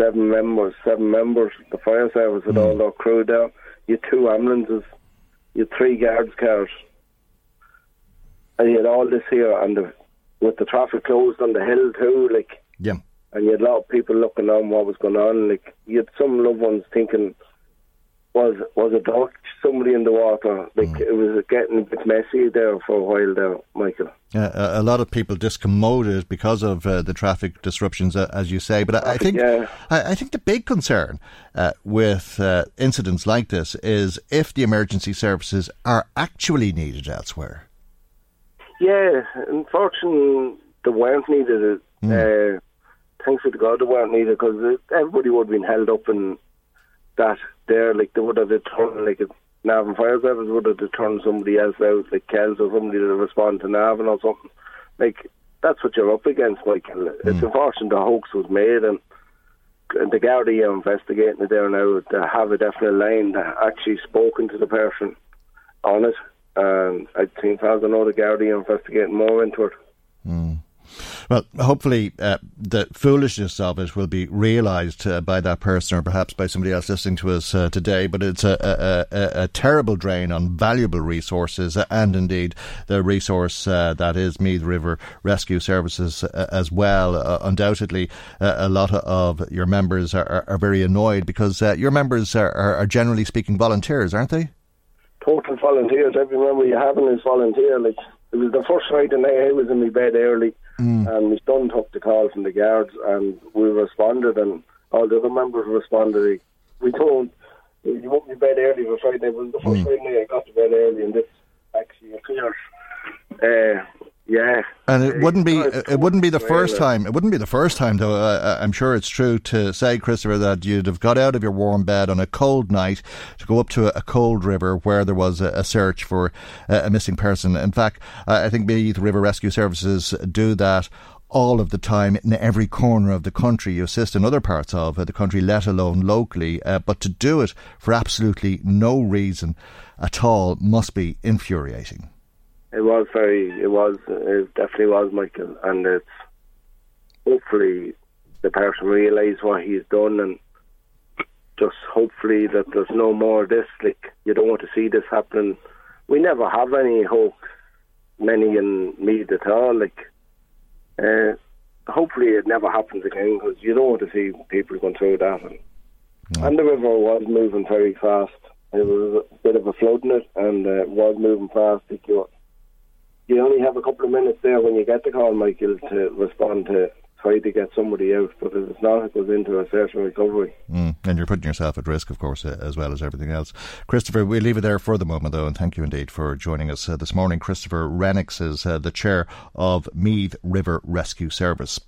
S12: seven members, seven members. The fire service had all hmm. their crew down. You had two ambulances, you had three guards cars. And you had all this here, and the, with the traffic closed on the hill too, like,
S2: Yeah.
S12: and you had a lot of people looking on what was going on. Like, you had some loved ones thinking, was was dark? Somebody in the water? Like, it was getting a bit messy there for a while there, Michael.
S2: Uh, a, a lot of people discommoded because of uh, the traffic disruptions, uh, as you say. But I, I think
S12: Yeah.
S2: I, I think the big concern uh, with uh, incidents like this is if the emergency services are actually needed elsewhere.
S12: Yeah, unfortunately, they weren't needed. Uh, thanks to God, they weren't needed because everybody would have been held up in that there. Like they would have returned, like Navan Fire Service would have returned somebody else out, like Kells or somebody to respond to Navan or something. Like that's what you're up against, Michael. It's hmm. unfortunate the hoax was made and. And the Gardaí are investigating it there now. To have a definite line that actually spoken to the person on it. And I think, as I know, the Gardaí are investigating more into it. Hmm.
S2: Well, hopefully, uh, the foolishness of it will be realised uh, by that person or perhaps by somebody else listening to us uh, today. But it's a, a, a, a terrible drain on valuable resources uh, and indeed the resource uh, that is Meath River Rescue Services uh, as well. Undoubtedly, a lot of your members are, are, are very annoyed because your members are, are, generally speaking volunteers, aren't they?
S12: Total volunteers. Every member you having is volunteer. Like it was the first night and I was in my bed early, and my son took the call from the guards, and we responded, and all the other members responded. We told you won't be bed early for Friday. Was the first Friday I got to bed early, and this actually occurred. Uh, yeah,
S2: And it wouldn't be it wouldn't be the first
S12: uh,
S2: time. It wouldn't be the first time, though. Uh, I'm sure it's true to say, Christopher, that you'd have got out of your warm bed on a cold night to go up to a, a cold river where there was a, a search for uh, a missing person. In fact, uh, I think Meath River Rescue Services do that all of the time in every corner of the country. You assist in other parts of uh, the country, let alone locally. Uh, but to do it for absolutely no reason at all must be infuriating.
S12: It was very, it was, it definitely was, Michael, and it's hopefully the person realised what he's done and just hopefully that there's no more of this. Like, you don't want to see this happening. We never have any hoax, many in Meath at all. Like, uh, hopefully it never happens again because you don't want to see people going through that. And, and the river was moving very fast. It was a bit of a flood in it and uh, it was moving fast. Like you, you only have a couple of minutes there when you get the call, Michael, to respond to try to get somebody out. But if it's not, it goes into a search and recovery.
S2: Mm, and you're putting yourself at risk, of course, uh, as well as everything else. Christopher, we'll leave it there for the moment, though, and thank you indeed for joining us uh, this morning. Christopher Rennicks is uh, the chair of Meath River Rescue Service.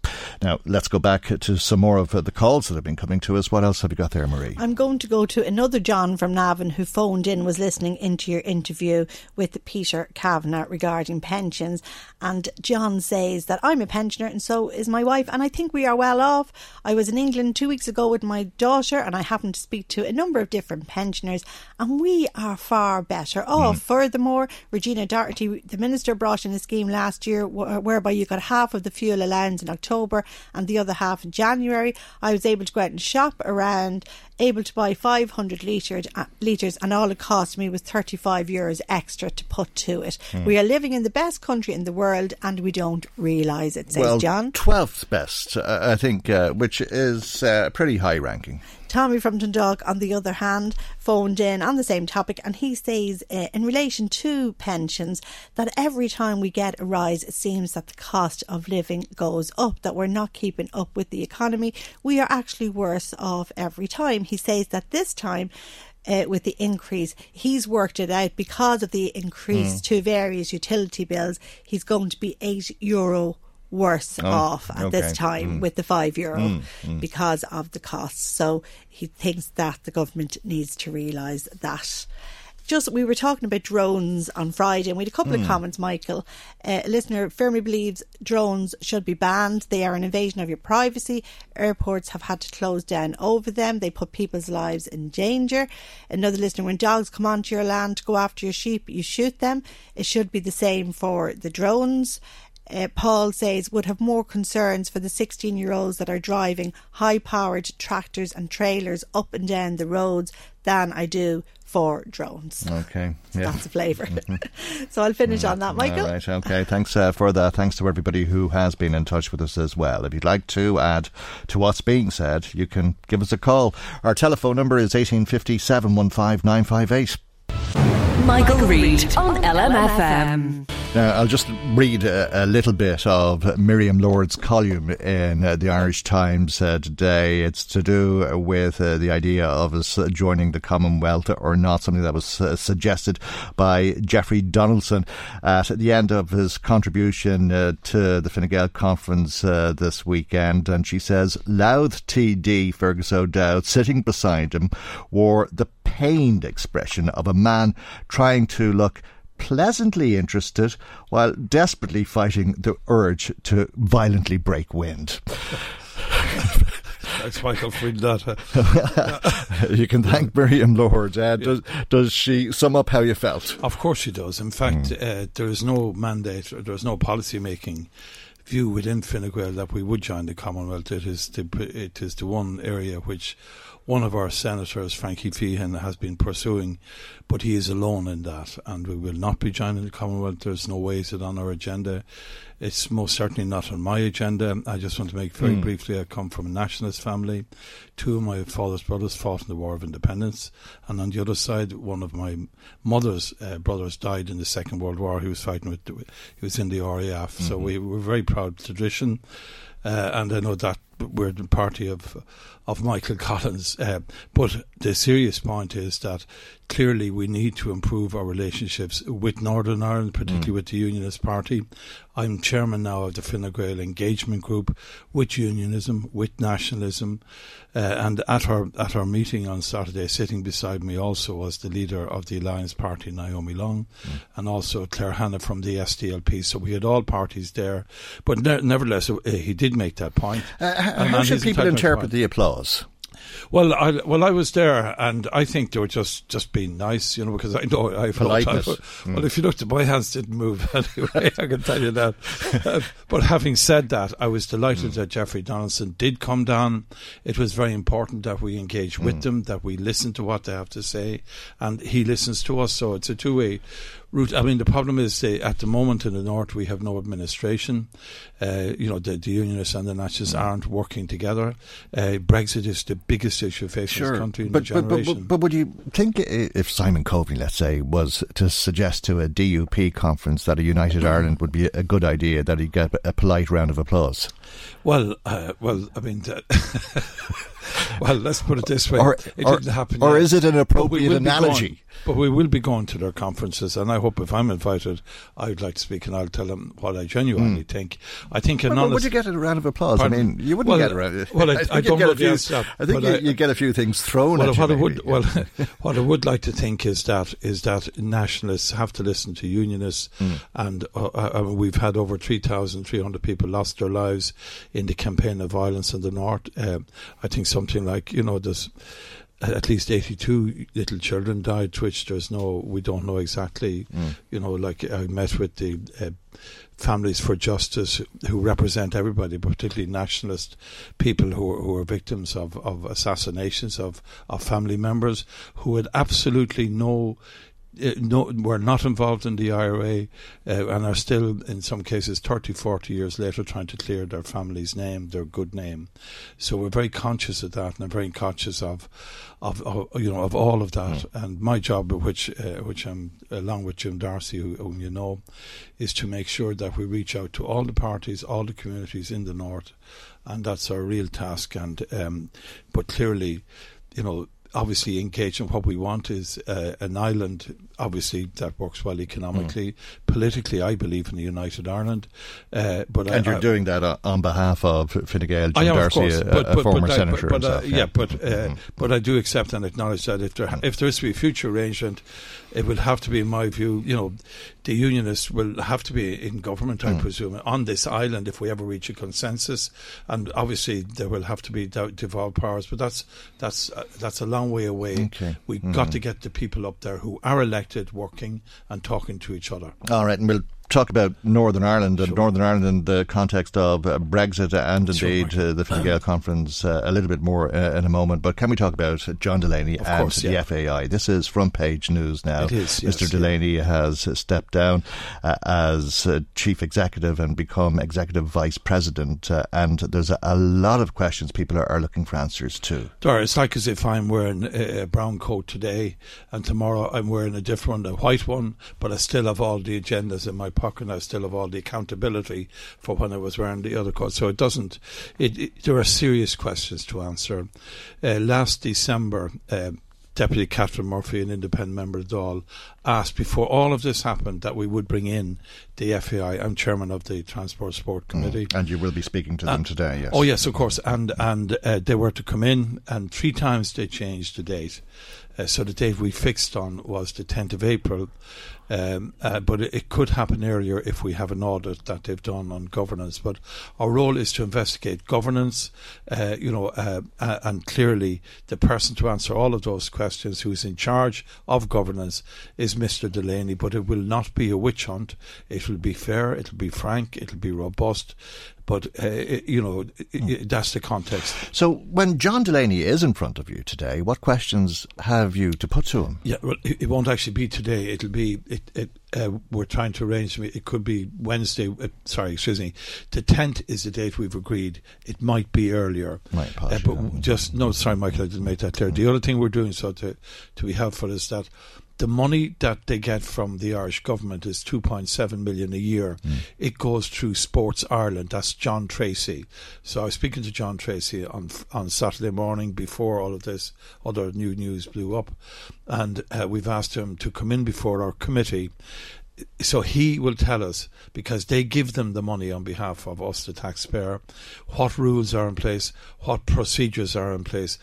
S2: Now, let's go back to some more of uh, the calls that have been coming to us. What else have you got there, Marie?
S11: I'm going to go to another John from Navan who phoned in, was listening into your interview with Peter Kavanagh regarding pensions. And John says that I'm a pensioner and so is my wife, and I think we are well off. I was in England two weeks ago with my daughter, and I happened to speak to a number of different pensioners, and we are far better off. Hmm. Furthermore, Regina Doherty, the minister, brought in a scheme last year uh, whereby you got half of the fuel allowance in October and the other half in January. I was able to go out and shop around, able to buy 500 litres, uh, litres and all it cost me was 35 euros extra to put to it.
S2: Hmm.
S11: We are living in the best country in the world and we don't realise it, says
S2: well,
S11: John.
S2: 12th best, uh, I think, uh, which is uh, pretty high ranking.
S11: Tommy from Dundalk, on the other hand, phoned in on the same topic, and he says, uh, in relation to pensions, that every time we get a rise, it seems that the cost of living goes up, that we're not keeping up with the economy. We are actually worse off every time. He says that this time, uh, with the increase, he's worked it out because of the increase
S14: Mm.
S11: to various utility bills. He's going to be eight euro worse
S14: Oh,
S11: off at this time
S14: Mm.
S11: with the five euro
S14: Mm, mm.
S11: because of the costs. So he thinks that the government needs to realise that. just we were talking about drones on Friday, and we had a couple of comments. Michael, uh, a listener firmly believes drones should be banned. They are an invasion of your privacy. Airports have had to close down over them. They put people's lives in danger. Another listener, when dogs come onto your land to go after your sheep, you shoot them. It should be the same for the drones. Uh, Paul says would have more concerns for the 16 year olds that are driving high powered tractors and trailers up and down the roads than I do for drones.
S2: Okay. Yeah.
S11: That's a flavour. so I'll finish on that, Michael.
S2: All right, okay. Thanks uh, for that. Thanks to everybody who has been in touch with us as well. If you'd like to add to what's being said, you can give us a call. Our telephone number is 1850 715 958.
S4: Michael Reade on LMFM.
S2: Now, I'll just read a, a little bit of Miriam Lord's column in uh, the Irish Times uh, today. It's to do with uh, the idea of us joining the Commonwealth or not, something that was uh, suggested by Jeffrey Donaldson at the end of his contribution uh, to the Fine Gael conference uh, this weekend. And she says, Louth TD Fergus O'Dowd, sitting beside him, wore the pained expression of a man trying to look pleasantly interested while desperately fighting the urge to violently break wind.
S14: Thanks, Michael, for that.
S2: you can thank Miriam Lord. Uh, does, does she sum up how you felt?
S14: Of course she does. In fact, uh, there is no mandate, or there is no policy making view within Fine Gael that we would join the Commonwealth. It is the it is the one area which one of our senators, Frankie Feighan, has been pursuing, but he is alone in that, and we will not be joining the Commonwealth. There's no way it on our agenda. It's most certainly not on my agenda. I just want to make very
S2: Mm.
S14: briefly. I come from a nationalist family. Two of my father's brothers fought in the War of Independence, and on the other side, one of my mother's uh, brothers died in the Second World War. He was fighting with, the, he was in the RAF. So
S2: Mhm.
S14: we we're very proud tradition, uh, and I know that we're the party of of Michael Collins. Uh, but the serious point is that clearly we need to improve our relationships with Northern Ireland, particularly with the Unionist Party. I'm chairman now of the Fine Gael Engagement Group with unionism, with nationalism, uh, and at our at our meeting on Saturday, sitting beside me also was the leader of the Alliance Party, Naomi Long, and also Claire Hanna from the SDLP. So we had all parties there, but ne- nevertheless, uh, he did make that point.
S2: Uh, how
S14: And-
S2: how
S14: and
S2: should people interpret the applause?
S14: Well, I well I was there, and I think they were just just being nice, you know, because I know I
S2: Politeness.
S14: Well,
S2: Mm.
S14: if you looked at my hands, didn't move anyway. I can tell you that. Uh, but having said that, I was delighted that Jeffrey Donaldson did come down. It was very important that we engage with
S2: Mm.
S14: them, that we listen to what they have to say, and he listens to us. So it's a two way route. I mean, the problem is uh, at the moment in the north we have no administration. Uh, you know, the, the unionists and the nationalists aren't working together. Uh, Brexit is the biggest issue facing this country in
S2: but,
S14: a
S2: but, but,
S14: generation.
S2: but, but would you think if Simon Coveney, let's say, was to suggest to a DUP conference that a United Ireland would be a good idea, that he'd get a polite round of applause?
S14: Well, uh, well, I mean, that well, let's put it this way:
S2: Or-
S14: it
S2: or-
S14: didn't happen.
S2: or
S14: yet.
S2: is it an appropriate
S14: be
S2: analogy?
S14: going- but we will be going to their conferences, and I hope if I'm invited, I would like to speak, and I'll tell them what I genuinely think. I think
S2: Well, but
S14: honest.
S2: would you get a round of applause?
S14: Pardon?
S2: I mean, you wouldn't
S14: Well,
S2: get a round.
S14: Well, I,
S2: think
S14: I
S2: you'd
S14: don't
S2: get
S14: know the
S2: few,
S14: answer
S2: I think you,
S14: I-
S2: you get a few things thrown
S14: well,
S2: at
S14: what
S2: you.
S14: I would well, what I would like to think is that is that nationalists have to listen to unionists,
S2: Hmm.
S14: and uh, uh, we've had over three thousand three hundred people lost their lives in the campaign of violence in the north. Um, I think something like you know there's at least 82 little children died, which there's no, we don't know exactly,
S2: Mm.
S14: you know, like I met with the uh, Families for Justice who represent everybody, particularly nationalist people who are, who are victims of, of assassinations of, of family members who had absolutely no no, were not involved in the IRA uh, and are still, in some cases, 30, 40 years later, trying to clear their family's name, their good name. So we're very conscious of that, and I'm very conscious of, of, of you know, of all of that. And my job, which, uh, which I'm along with Jim D'Arcy, who, whom you know, is to make sure that we reach out to all the parties, all the communities in the north, and that's our real task. And um, but clearly, you know, obviously engage in what we want is uh, an island. Obviously, that works well economically, mm. politically. I believe in the United Ireland, uh, but
S2: and
S14: I,
S2: you're
S14: I,
S2: doing that uh, on behalf of Fine Gael, Jim
S14: am,
S2: D'Arcy,
S14: course,
S2: a,
S14: but,
S2: a
S14: but,
S2: former
S14: but,
S2: senator.
S14: But,
S2: himself,
S14: yeah,
S2: yeah,
S14: but
S2: mm.
S14: but I do accept and acknowledge that if there mm. if there is to be a future arrangement, it will have to be, in my view, you know, the unionists will have to be in government, I mm. presume, on this island if we ever reach a consensus. And obviously, there will have to be devolved powers, but that's that's uh, that's a long way away.
S2: Okay.
S14: We mm. got to get the people up there who are elected, working and talking to each other.
S2: All right, and we'll talk about Northern Ireland and sure. Northern Ireland in the context of uh, Brexit and indeed sure, uh, the Fine Gael conference uh, a little bit more uh, in a moment. But can we talk about John Delaney
S14: of
S2: and
S14: course,
S2: the. FAI? This is front page news now.
S14: It is, yes,
S2: Mr. Delaney yeah. has stepped down uh, as uh, chief executive and become executive vice president. and there's a, a, lot of questions people are, are, looking for answers to.
S14: It's like as if I'm wearing a, a brown coat today and tomorrow I'm wearing a different one, a white one, but I still have all the agendas in my pocket and I still have all the accountability for when I was wearing the other coat. So it doesn't. It, it, there are serious questions to answer. Uh, last December. Uh, Deputy Catherine Murphy, an independent member of Dáil, asked before all of this happened that we would bring in the FAI. I'm chairman of the Transport Sport mm. Committee,
S2: mm. and you will be speaking to them today. Yes.
S14: Oh yes, of course. And and uh, they were to come in, and three times they changed the date. Uh, so the date we fixed on was the 10th of April. Um, uh, but it, could happen earlier if we have an audit that they've done on governance. But our role is to investigate governance, uh, you know, uh, and clearly the person to answer all of those questions who is in charge of governance is Mr. Delaney. But it will not be a witch hunt. It will be fair. It will be frank. It will be robust. But, uh, you know, mm. that's the context.
S2: So when John Delaney is in front of you today, what questions have you to put to him?
S14: Yeah, well, it won't actually be today. It'll be, it, it, uh, we're trying to arrange, it could be Wednesday, uh, sorry, excuse me. The 10th is the date we've agreed. It might be earlier.
S2: Might
S14: uh, but just, no, sorry, Michael, I didn't make that clear. The other thing we're doing so to, to be helpful is that the money that they get from the Irish government is 2.7 million a year. Mm. It goes through Sports Ireland. That's John Treacy. So I was speaking to John Treacy on on Saturday morning before all of this other new news blew up, and uh, we've asked him to come in before our committee. So he will tell us because they give them the money on behalf of us, the taxpayer, what rules are in place, what procedures are in place.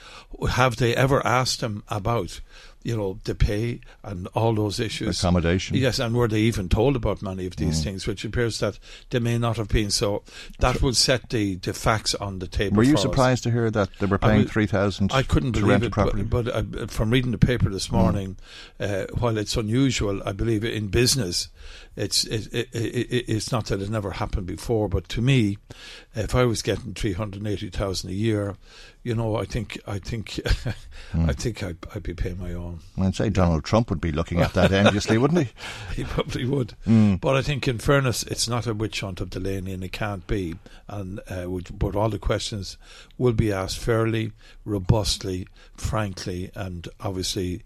S14: Have they ever asked him about you know, the pay and all those issues.
S2: Accommodation.
S14: Yes, and were they even told about many of these mm. things, which appears that they may not have been. So that would set the, the facts on the table.
S2: Were you surprised us. to hear that they were paying three thousand?
S14: I couldn't believe it, but, but uh, from reading the paper this mm. morning, mm. uh, while it's unusual, I believe in business, it's it, it, it, it's not that it never happened before, but to me, if I was getting three hundred eighty thousand a year, you know, I think I think mm. I think I'd, I'd, be paying my own.
S2: I'd say Donald Trump would be looking at that endlessly, wouldn't he?
S14: he probably would. Mm. But I think, in fairness, it's not a witch hunt of Delaney, and it can't be. And uh, but all the questions will be asked fairly, robustly, frankly, and obviously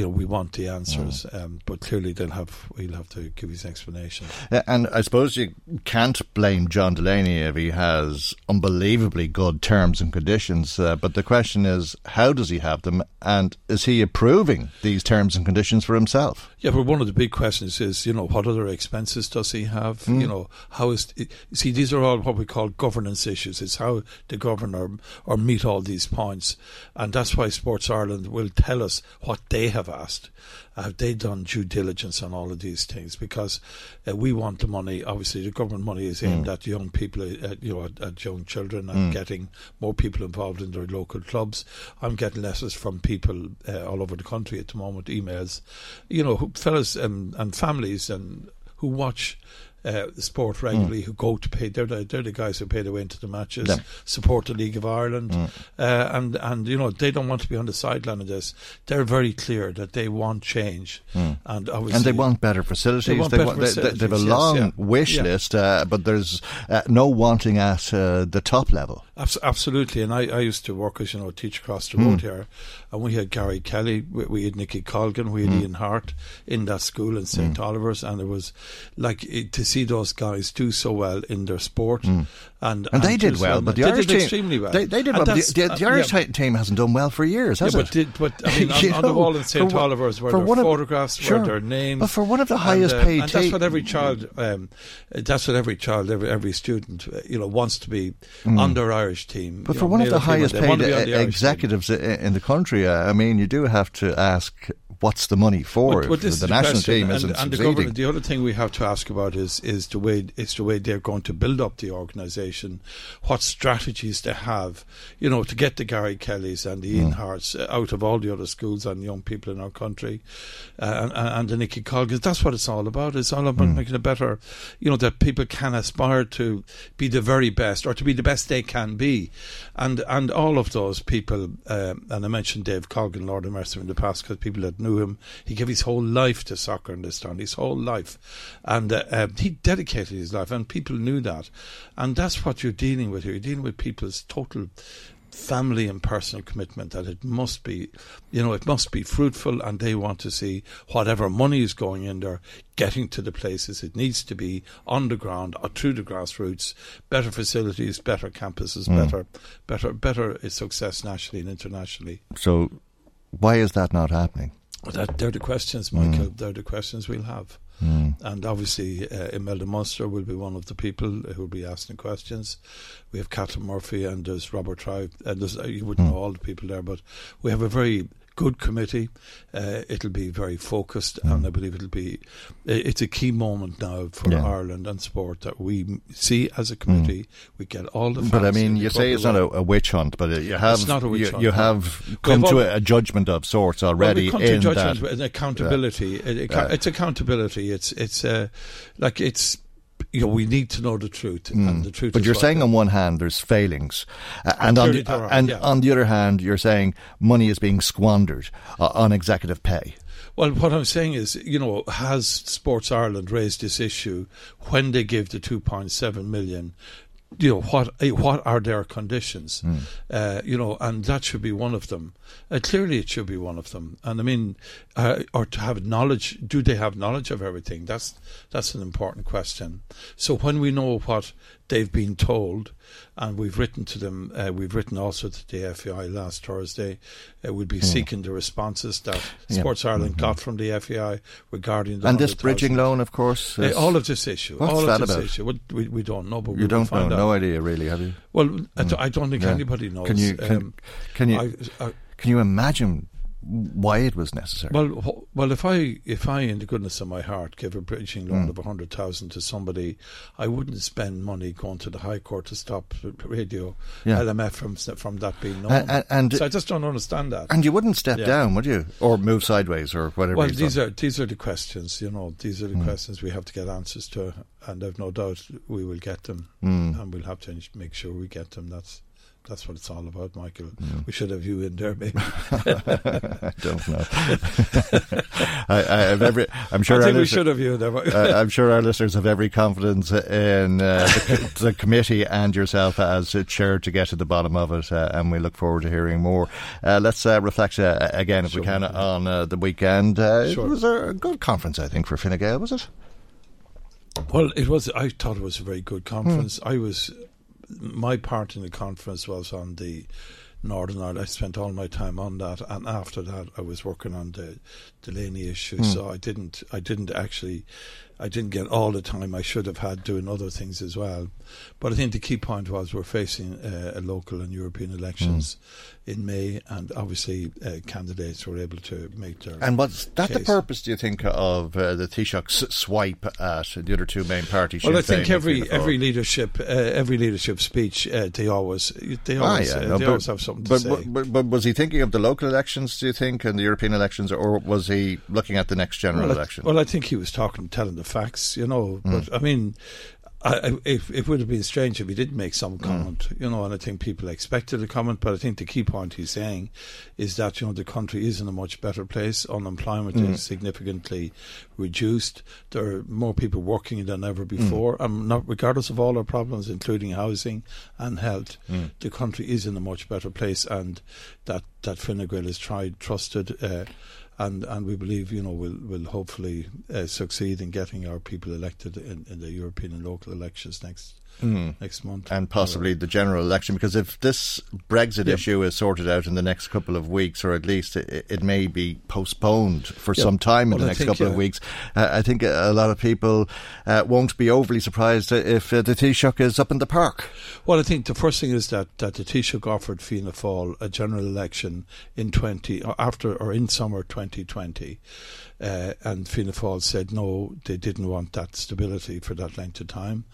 S14: you know, we want the answers, mm. um, but clearly they'll have he'll have to give his explanation.
S2: and I suppose you can't blame John Delaney if he has unbelievably good terms and conditions. Uh, but the question is, how does he have them, and is he approving these terms and conditions for himself?
S14: Yeah, but one of the big questions is, you know, what other expenses does he have? Mm. You know, how is see these are all what we call governance issues. It's how the governor or meet all these points, and that's why Sports Ireland will tell us what they have asked. Have they done due diligence on all of these things? Because uh, we want the money. Obviously, the government money is aimed mm. at young people, uh, you know, at, at, young children, and mm. getting more people involved in their local clubs. I'm getting letters from people uh, all over the country at the moment, emails, you know, fellas um, and families and who watch uh, the sport mm. regularly mm. who go to pay. They're the, they're the guys who pay their way into the matches, yeah. support the League of Ireland, mm. uh, and and you know they don't want to be on the sideline of this. They're very clear that they want change, mm. and obviously
S2: and they want better facilities. They, want they, better want, facilities. they, they have a long yes, yeah. wish yeah. list, uh, but there's uh, no wanting at uh, the top level.
S14: Abs- absolutely, and I, I used to work as you know teach across the road
S2: Mm.
S14: here, and we had Gary Kelly, we, we had Nicky Colgan, we had
S2: Mm.
S14: Ian Harte in that school in St Oliver's, and it was like it, to see those guys do so well in their sport,
S2: Mm.
S14: and
S2: And they did well, but the
S14: they
S2: Irish
S14: did
S2: team
S14: extremely well.
S2: They, they did
S14: And
S2: well. The, the, the
S14: uh,
S2: Irish
S14: yeah.
S2: team hasn't done well for years, has
S14: yeah,
S2: it?
S14: but, did, but I mean, on, on the wall in St Oliver's were
S2: for
S14: their
S2: one of-
S14: photographs,
S2: sure.
S14: were their names.
S2: But for one of the
S14: and,
S2: highest
S14: uh,
S2: paid
S14: and that's what every child, um, that's what every child, every every student, uh, you know, wants to be
S2: Mm.
S14: on their Irish team.
S2: But for
S14: know,
S2: one of the highest paid
S14: want to be on the
S2: executives in the country, I mean, you do have to ask what's the money for
S14: But- but this
S2: the national
S14: question,
S2: team
S14: and,
S2: isn't
S14: and
S2: succeeding.
S14: government, the other thing we have to ask about is is the way is the way they're going to build up the organisation, what strategies they have, you know, to get the Gary Kellys and the Ian
S2: Mm.
S14: Hartes out of all the other schools and young people in our country, uh, and, and the Nicky Colgans. That's what it's all about. It's all about
S2: Mm.
S14: making it better, you know, that people can aspire to be the very best or to be the best they can be, and and all of those people. Um, and I mentioned Dave Colgan, Lord of Mercy, in the past because people that knew him, he gave his whole life to soccer in this town, his whole life, and uh, uh, he dedicated his life, and people knew that, and that's what you're dealing with here. You're dealing with people's total family and personal commitment that it must be, you know, it must be fruitful, and they want to see whatever money is going in there getting to the places it needs to be on the ground or through the grassroots. Better facilities, better campuses,
S2: Mm.
S14: better, better, better success nationally and internationally.
S2: So, why is that not happening?
S14: That, they're the questions, Michael.
S2: Mm.
S14: They're the questions we'll have.
S2: Mm.
S14: And obviously, uh, Imelda Munster will be one of the people who will be asking questions. We have Catherine Murphy and there's Robert Tribe. And there's, uh, you wouldn't
S2: Mm.
S14: know all the people there, but we have a very good committee. Uh, it'll be very focused, and I believe it'll be. It's a key moment now for
S2: Mm. Yeah.
S14: Ireland and sport that we see as a committee. We get all the.
S2: But I mean, you say it's not a, a witch hunt, but you have
S14: not a witch
S2: you,
S14: hunt,
S2: you have
S14: We
S2: come to a, judgment of sorts
S14: Well,
S2: already
S14: we come
S2: in that.
S14: accountability. It- it-
S2: Yeah.
S14: It's accountability. It's it's uh, like it's you know we need to know the truth
S2: Mm.
S14: and the truth.
S2: But you're
S14: what-
S2: saying on one hand there's failings, uh, and on the,
S14: are,
S2: and
S14: yeah.
S2: on the other hand you're saying money is being squandered uh, on executive pay.
S14: Well, what I'm saying is, you know, has Sports Ireland raised this issue when they give the 2.7 million? You know what? eh, What are their conditions?
S2: Hmm.
S14: Uh, you know, and that should be one of them. Uh, clearly, it should be one of them. And I mean, uh, or to have knowledge. Do they have knowledge of everything? That's that's an important question. So when we know what they've been told, and we've written to them, uh, we've written also to the FAI last Thursday. Uh, we'll be
S2: Hmm.
S14: seeking the responses that
S2: Yeah.
S14: Sports Ireland
S2: Mhm.
S14: got from the FAI regarding the
S2: And this
S14: 100,000.
S2: bridging loan, of course,
S14: Uh, all of this issue.
S2: What's
S14: all
S2: that
S14: of this
S2: about?
S14: issue. Well, we, we don't know, but
S2: You
S14: will
S2: don't know,
S14: out.
S2: no idea really, have you?
S14: Well,
S2: Mm.
S14: I don't think
S2: Yeah.
S14: anybody knows.
S2: Can you can,
S14: Um,
S2: can you
S14: I- I-
S2: can you imagine why it was necessary?
S14: Well, well, if I, if I, in the goodness of my heart, give a bridging loan
S2: Mm.
S14: of a hundred thousand to somebody, I wouldn't spend money going to the High Court to stop radio
S2: Yeah.
S14: LMF from from that being known.
S2: And- and-
S14: so I just don't understand that.
S2: and you wouldn't step
S14: Yeah.
S2: down, would you, or move sideways, or whatever?
S14: Well, these
S2: done?
S14: are these are the questions. You know, these are the
S2: Mm.
S14: questions we have to get answers to, and I've no doubt we will get them,
S2: Mm.
S14: and we'll have to make sure we get them. That's that's what it's all about, Michael.
S2: Mm.
S14: We should have you in there, maybe.
S2: I don't know. I, have every. I'm sure.
S14: I
S2: our
S14: think we should have you there.
S2: uh, I'm sure our listeners have every confidence in uh, the, the committee and yourself as chair to get to the bottom of it, uh, and we look forward to hearing more. Uh, let's uh, reflect uh, again, if we can, on uh, the weekend. Uh,
S14: Sure.
S2: It was a good conference, I think, for Fine Gael, was it?
S14: Well, it was. I thought it was a very good conference.
S2: Hmm.
S14: I was. My part in the conference was on the Northern Ireland. I spent all my time on that, and after that, I was working on the Delaney issue.
S2: Hmm.
S14: So I didn't. I didn't actually. I didn't get all the time I should have had doing other things as well. But I think the key point was we're facing uh, a local and European elections
S2: Hmm.
S14: In May, and obviously uh, candidates were able to make their.
S2: And was that the purpose, do you think, of uh, the Taoiseach's swipe at the other two main parties?
S14: Well, I think every every leadership uh, every leadership speech uh, they always they
S2: Ah,
S14: always,
S2: yeah,
S14: uh,
S2: no,
S14: they
S2: but-
S14: always have something to
S2: but,
S14: say.
S2: But, but, was he thinking of the local elections, do you think, and the European elections, or was he looking at the next general
S14: well, I,
S2: election?
S14: well, I think he was talking, telling the facts, you know.
S2: Mm.
S14: But I mean, I, it, it, would have been strange if he did make some comment, mm. you know, and I think people expected a comment, but I think the key point he's saying is that, you know, the country is in a much better place. Unemployment mm. is significantly reduced. There are more people working than ever mm. before. Mm. And not, regardless of all our problems, including housing and health, mm. the country is in a much better place. And that, that Fine Gael is tried, trusted, uh, and and we believe you know will will hopefully uh, succeed in getting our people elected in, in the European and local elections next mm. next month.
S2: And possibly the general election, because if this Brexit yep. issue is sorted out in the next couple of weeks, or at least it, it may be postponed for yep. some time in well, the next think, couple yeah. of weeks, uh, I think a lot of people uh, won't be overly surprised if uh, the Taoiseach is up in the park.
S14: Well, I think the first thing is that, that the Taoiseach offered Fianna Fáil a general election in 20, after or in summer 2020. Uh, and Fianna Fáil said no, they didn't want that stability for that length of time.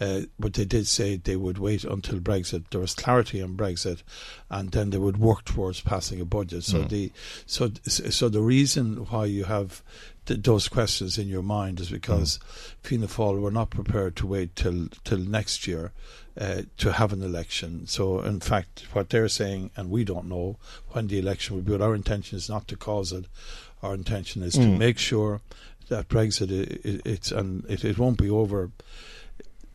S14: Uh, but they did say they would wait until Brexit. There was clarity on Brexit, and then they would work towards passing a budget. So mm. the so so the reason why you have th- those questions in your mind is because mm. Fianna Fáil were not prepared to wait till till next year. Uh, to have an election. So, in fact, what they're saying, and we don't know when the election will be, but our intention is not to cause it our intention is mm. to make sure that Brexit it, it's and it, it won't be over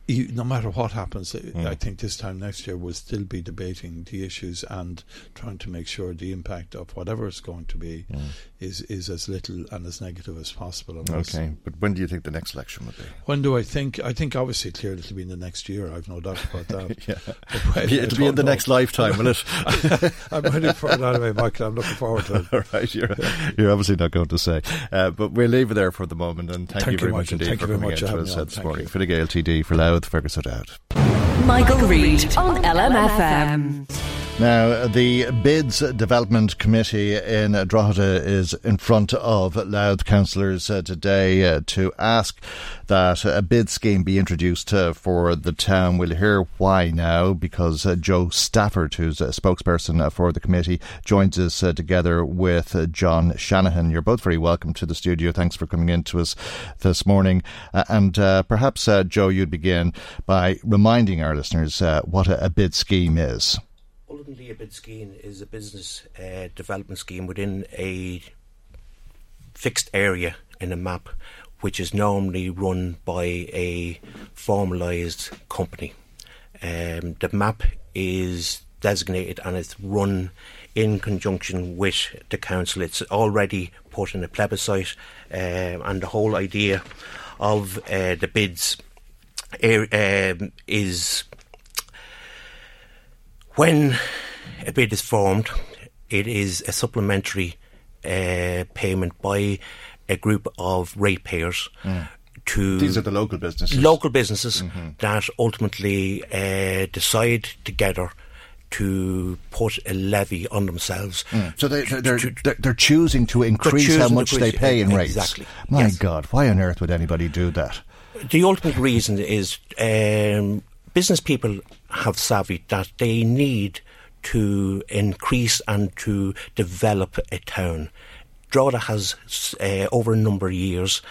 S14: no matter what happens, mm. I think this time next year we'll still be debating the issues and trying to make sure the impact of whatever it's going to be mm. Is is as little and as negative as possible.
S2: Okay, but when do you think the next election will be?
S14: When do I think? I think obviously clearly it'll be in the next year. I've no doubt about that.
S2: yeah. it'll be in the know. next lifetime, will it?
S14: I'm ready for it anyway, Michael. I'm looking forward to it.
S2: All right, you're, you're obviously not going to say, uh, but we'll leave it there for the moment. And thank,
S14: thank
S2: you very
S14: you,
S2: much indeed
S14: thank
S2: for coming
S14: in
S2: to us this morning. Fine Gael TD for Louth, Fergus O'Dowd.
S4: Michael, Michael Reade on LMFM.
S2: Now, the Bids Development Committee in Drogheda is in front of Louth councillors uh, today uh, to ask that a bid scheme be introduced uh, for the town. We'll hear why now because uh, Joe Stafford, who's a spokesperson uh, for the committee, joins us uh, together with John Shanahan. You're both very welcome to the studio. Thanks for coming in to us this morning. and perhaps, Joe, you'd begin by reminding our listeners what a bid scheme is
S15: a bid scheme is a business uh, development scheme within a fixed area in a map which is normally run by a formalised company. Um, the map is designated and it's run in conjunction with the council. It's already put in a plebiscite, um, and the whole idea of uh, the bids er, um, is when a bid is formed, it is a supplementary uh, payment by a group of ratepayers. Mm. To
S2: These are the local businesses.
S15: Local businesses mm-hmm. that ultimately uh, decide together to put a levy on themselves.
S2: Mm. So they, are they're, they're, they're, choosing to increase choosing how much they pay in rates.
S15: Exactly.
S2: My
S15: yes.
S2: God, why on earth would anybody do that?
S15: The ultimate reason is um, business people have savvy that they need to increase and to develop a town. Drogheda has, uh, over a number of years,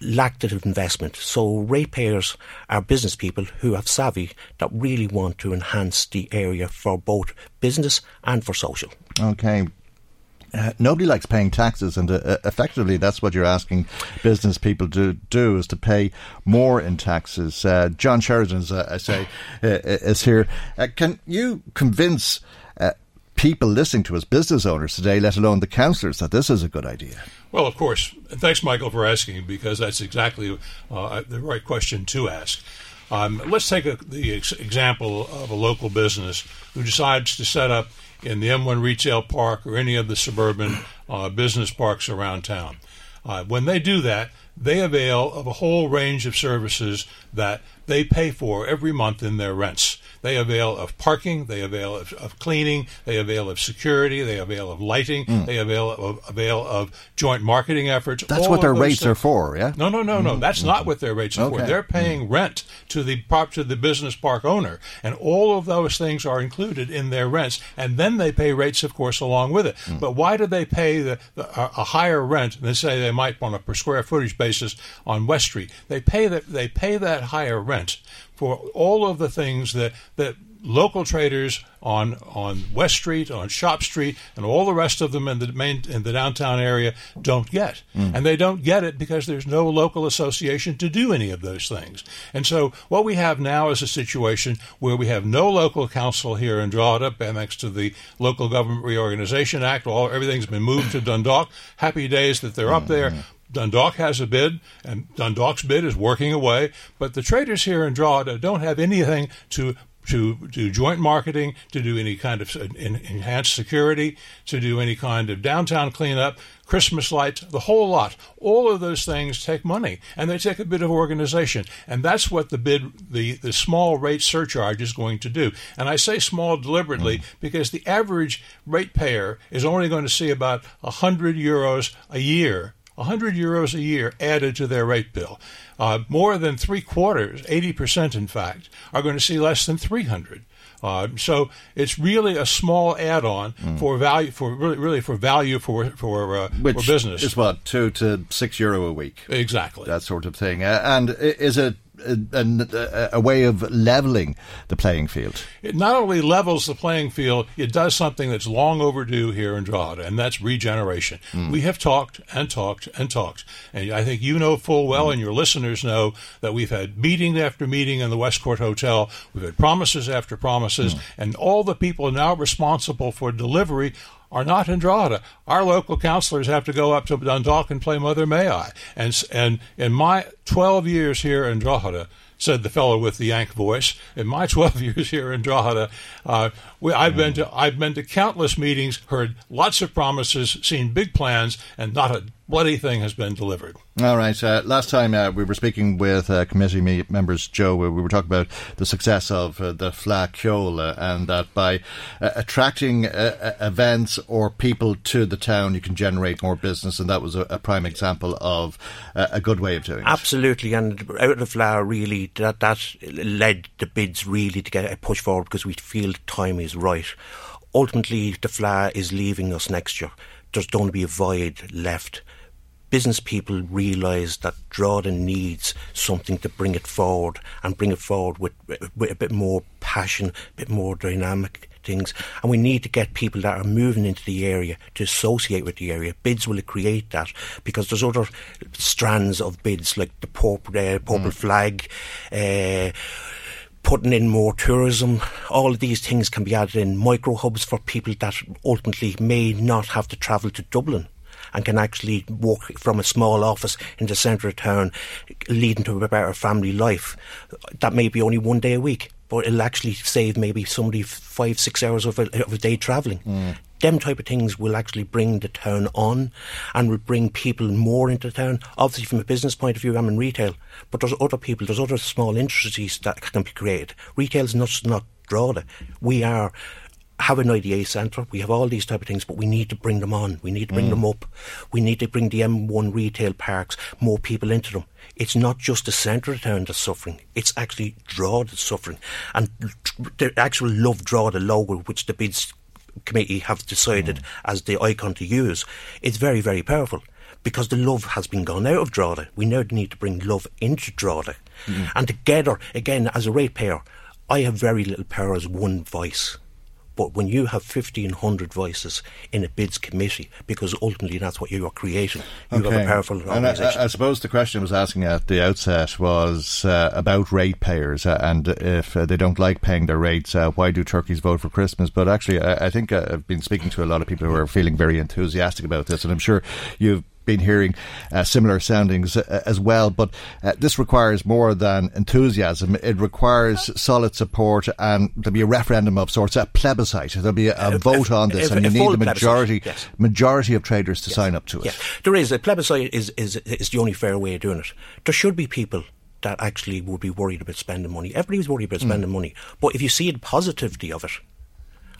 S15: lacked of investment. So ratepayers are business people who have savvy that really want to enhance the area for both business and for social.
S2: Okay. Uh, nobody likes paying taxes, and uh, uh, effectively, that's what you're asking business people to do is to pay more in taxes. Uh, John Sheridan, as I say, uh, is here. can you convince people listening to us, business owners today, let alone the councillors, that this is a good idea?
S16: Well, of course. Thanks, Michael, for asking, because that's exactly the right question to ask. Um, let's take a, the ex- example of a local business who decides to set up in the M1 Retail Park or any of the suburban uh, business parks around town. Uh, when they do that, they avail of a whole range of services that they pay for every month in their rents. They avail of parking, they avail of, of cleaning, they avail of security, they avail of lighting, mm. they avail of, avail of joint marketing efforts.
S2: That's what their rates things. are for, yeah?
S16: No, no, no, no. Mm-hmm. That's mm-hmm. not what their rates are okay. for. They're paying mm. rent to the to the business park owner, and all of those things are included in their rents, and then they pay rates, of course, along with it. Mm. But why do they pay the, the, a higher rent than say they might on a per square footage basis? basis on West Street. They pay that they pay that higher rent for all of the things that that local traders on on West Street, on Shop Street, and all the rest of them in the main in the downtown area don't get, mm. and they don't get it because there's no local association to do any of those things. And so what we have now is a situation where we have no local council here in Drogheda, thanks to the Local Government Reorganization Act. All everything's been moved to Dundalk. Happy days that they're mm-hmm. up there. Dundalk has a bid, and Dundalk's bid is working away. But the traders here in Drogheda don't have anything to to do joint marketing, to do any kind of enhanced security, to do any kind of downtown cleanup, Christmas lights, the whole lot. All of those things take money, and they take a bit of organization, and that's what the bid, the the small rate surcharge is going to do. And I say small deliberately mm. because the average ratepayer is only going to see about hundred euros a year 100 euros a year added to their rate bill. Uh, more than three quarters, 80% in fact, are going to see less than 300. Uh, so it's really a small add-on mm. for value for really, really for value for for, uh,
S2: Which
S16: for business.
S2: Is what two to six euro a week,
S16: exactly
S2: that sort of thing. And is it a, a, way of leveling the playing field.
S16: It not only levels the playing field, it does something that's long overdue here in Drogheda, and that's regeneration. Mm. We have talked and talked and talked, and I think you know full well, mm. and your listeners know that we've had meeting after meeting in the Westcourt Hotel. We've had promises after promises, mm. and all the people now responsible for delivery are not in Drogheda. Our local councillors have to go up to Dundalk and play Mother May I. And, and in my 12 years here in Drogheda, said the fellow with the Yank voice. In my 12 years here in Drogheda, uh, we, I've been to I've been to countless meetings, heard lots of promises, seen big plans, and not a bloody thing has been delivered.
S2: All right. Uh, last time uh, we were speaking with uh, committee me- members, Joe, we were talking about the success of uh, the Fleadh Cheoil uh, and that by uh, attracting events or people to the town, you can generate more business, and that was a, a prime example of a good way of doing it.
S15: Absolutely, and out of the Fleadh, really, that that led the bids really to get a push forward because we feel the time is right. Ultimately, the Fleadh is leaving us next year. There's going to be a void left business people realise that Drogheda needs something to bring it forward and bring it forward with, with a bit more passion, a bit more dynamic things. And we need to get people that are moving into the area to associate with the area. Bids will create that because there's other strands of bids like the purple, uh, purple mm. flag. Uh, putting in more tourism. All of these things can be added in micro hubs for people that ultimately may not have to travel to Dublin and can actually work from a small office in the centre of town, leading to a better family life. That may be only one day a week, but it'll actually save maybe somebody five, six hours of a, of a day travelling. Mm. Them type of things will actually bring the town on and will bring people more into town. Obviously, from a business point of view, I'm in retail, but there's other people, there's other small industries that can be created. Retail's not, not Drogheda. We are have an IDA centre. We have all these type of things, but we need to bring them on. We need to bring mm. them up. We need to bring the M1 retail parks, more people into them. It's not just the centre of town that's suffering. It's actually Draw that's suffering. And the actual Love Draw, the logo, which the bids committee have decided mm. as the icon to use, it's very, very powerful because the love has been gone out of Drogheda. We now need to bring love into Drogheda. Mm. And together, again, as a ratepayer, I have very little power as one voice. But when you have 1,500 voices in a bids committee, because ultimately that's what you are creating, you okay. have a powerful organisation.
S2: And I, I, suppose the question I was asking at the outset was uh, about ratepayers uh, and if uh, they don't like paying their rates, uh, why do turkeys vote for Christmas? But actually, I, I think uh, I've been speaking to a lot of people who are feeling very enthusiastic about this, and I'm sure you've been hearing uh, similar soundings uh, as well. But uh, this requires more than enthusiasm. It requires solid support, and there'll be a referendum of sorts, a plebiscite. There'll be a, a vote on this, and you need the majority yes. majority of traders to yes. sign up to it.
S15: There is a plebiscite is, is is the only fair way of doing it. There should be people that actually would be worried about spending money. Everybody's worried about hmm. spending mm. money, but if you see the positivity of it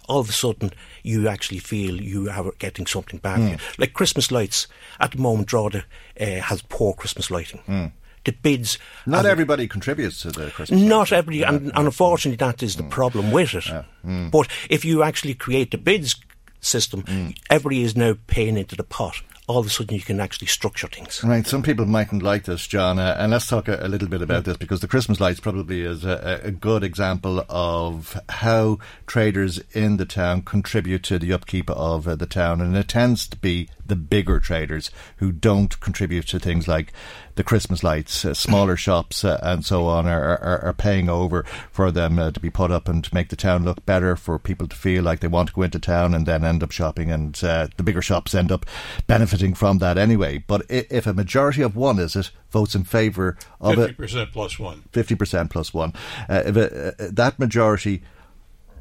S15: all of a sudden you actually feel you are getting something back. Mm. Like Christmas lights, at the moment, Drogheda uh, has poor Christmas lighting. Mm. The bids.
S2: Not everybody contributes to the Christmas.
S15: Not everybody, yeah, and, and, unfortunately, that is the mm. problem with it. Yeah. Hmm. But if you actually create the bids system, hmm. everybody is now paying into the pot all of a sudden you can actually structure things.
S2: Right. Some people mightn't like this, John, uh, and let's talk a, a, little bit about this because the Christmas lights probably is a, a, good example of how traders in the town contribute to the upkeep of uh, the town, and it tends to be the bigger traders who don't contribute to things like the Christmas lights. Uh, smaller shops uh, and so on are, are, are, paying over for them uh, to be put up and to make the town look better for people to feel like they want to go into town and then end up shopping. And uh, the bigger shops end up benefiting from that anyway. But if a majority of one is it votes in favour of 50%
S16: it, 50% plus one.
S2: 50% plus one. Uh, if uh, that majority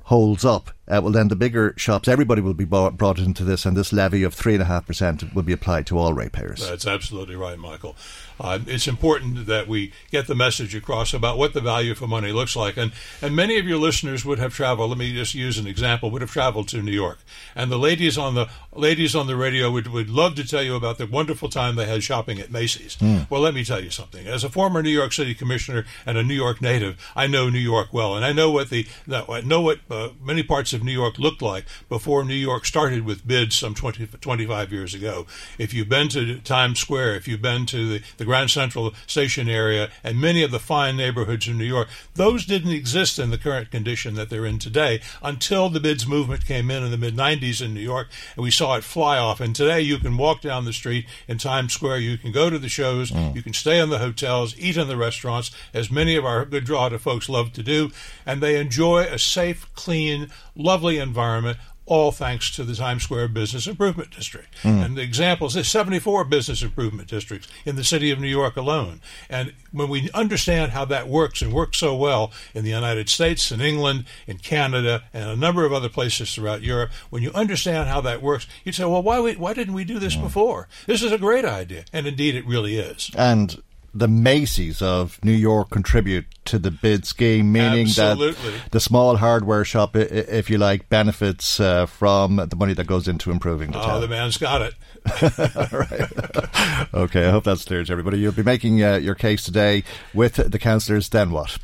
S2: holds up, uh, well, then the bigger shops, everybody will be brought, brought into this, and this levy of 3.5% will be applied to all ratepayers.
S16: That's absolutely right, Michael. Uh, it's important that we get the message across about what the value for money looks like. And, and many of your listeners would have traveled, let me just use an example, would have traveled to New York. And the ladies on the ladies on the radio would, would love to tell you about the wonderful time they had shopping at Macy's. Mm. Well, let me tell you something. As a former New York City commissioner and a New York native, I know New York well. And I know what the, I know what uh, many parts of New York looked like before New York started with bids some 20, 25 years ago. If you've been to Times Square, if you've been to the, the Grand Central Station area and many of the fine neighborhoods in New York, those didn't exist in the current condition that they're in today until the bids movement came in in the mid 90s in New York and we saw it fly off. And today you can walk down the street in Times Square, you can go to the shows, mm. you can stay in the hotels, eat in the restaurants, as many of our good Drogheda folks love to do, and they enjoy a safe, clean, lovely environment all thanks to the Times Square Business Improvement District. Mm. And the examples, there's 74 business improvement districts in the city of New York alone. And when we understand how that works and works so well in the United States in England, in Canada, and a number of other places throughout Europe, when you understand how that works, you say, well, why, we, why didn't we do this mm. before? This is a great idea. And indeed, it really is.
S2: And the Macy's of New York contribute to the bid scheme, meaning
S16: Absolutely.
S2: that the small hardware shop, if you like, benefits uh, from the money that goes into improving the
S16: oh,
S2: town.
S16: the man's got it.
S2: right. okay, I hope that's clear to everybody. You'll be making uh, your case today with the councillors. Then what?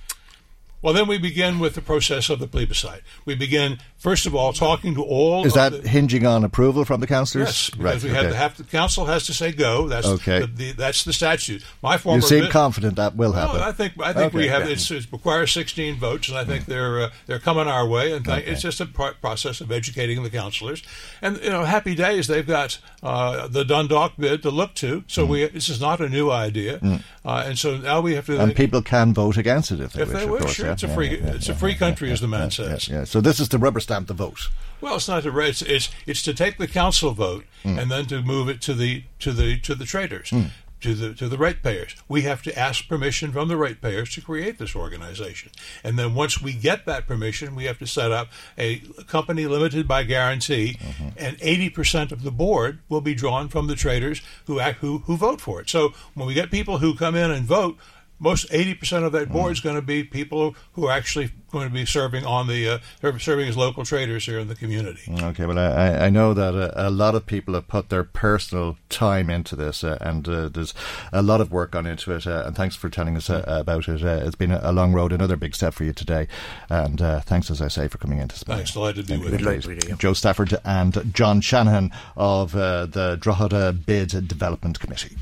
S16: Well, then we begin with the process of the plebiscite. We begin, first of all, talking to all.
S2: Is that
S16: the,
S2: hinging on approval from the councillors?
S16: Yes, because right, we okay. have to have the council has to say go. That's okay. The, the, that's the statute.
S2: My former. You seem confident that will happen.
S16: No, I think I think okay, we have. Yeah. it requires 16 votes, and I think they're uh, they're coming our way. And th- it's just a process of educating the councillors. And you know, happy days. They've got uh, the Dundalk bid to look to. So mm. we this is not a new idea. Mm. Uh, and so now we have to.
S2: And people can vote against it if they
S16: if
S2: wish.
S16: They wish,
S2: course,
S16: sure.
S2: Yeah,
S16: it's a free, it's a free country, as the man says.
S2: Yeah, So this is the rubber stamp the vote.
S16: Well, it's not to it's it's, it's to take the council vote mm. and then to move it to the to the to the traders. Mm. To the to the ratepayers, we have to ask permission from the ratepayers to create this organization, and then once we get that permission, we have to set up a company limited by guarantee, mm-hmm. and eighty percent of the board will be drawn from the traders who act, who who vote for it. So when we get people who come in and vote, most 80% of that board mm. is going to be people who are actually going to be serving on the uh, serving as local traders here in the community.
S2: Okay, well, I, I know that a, a lot of people have put their personal time into this, uh, and uh, there's a lot of work gone into it. Uh, and thanks for telling us uh, about it. Uh, it's been a, long road, another big step for you today. And thanks, as I say, for coming in to speak.
S16: Thanks, delighted to be with you.
S2: Joe Stafford and John Shanahan of the Drogheda Bid Development Committee.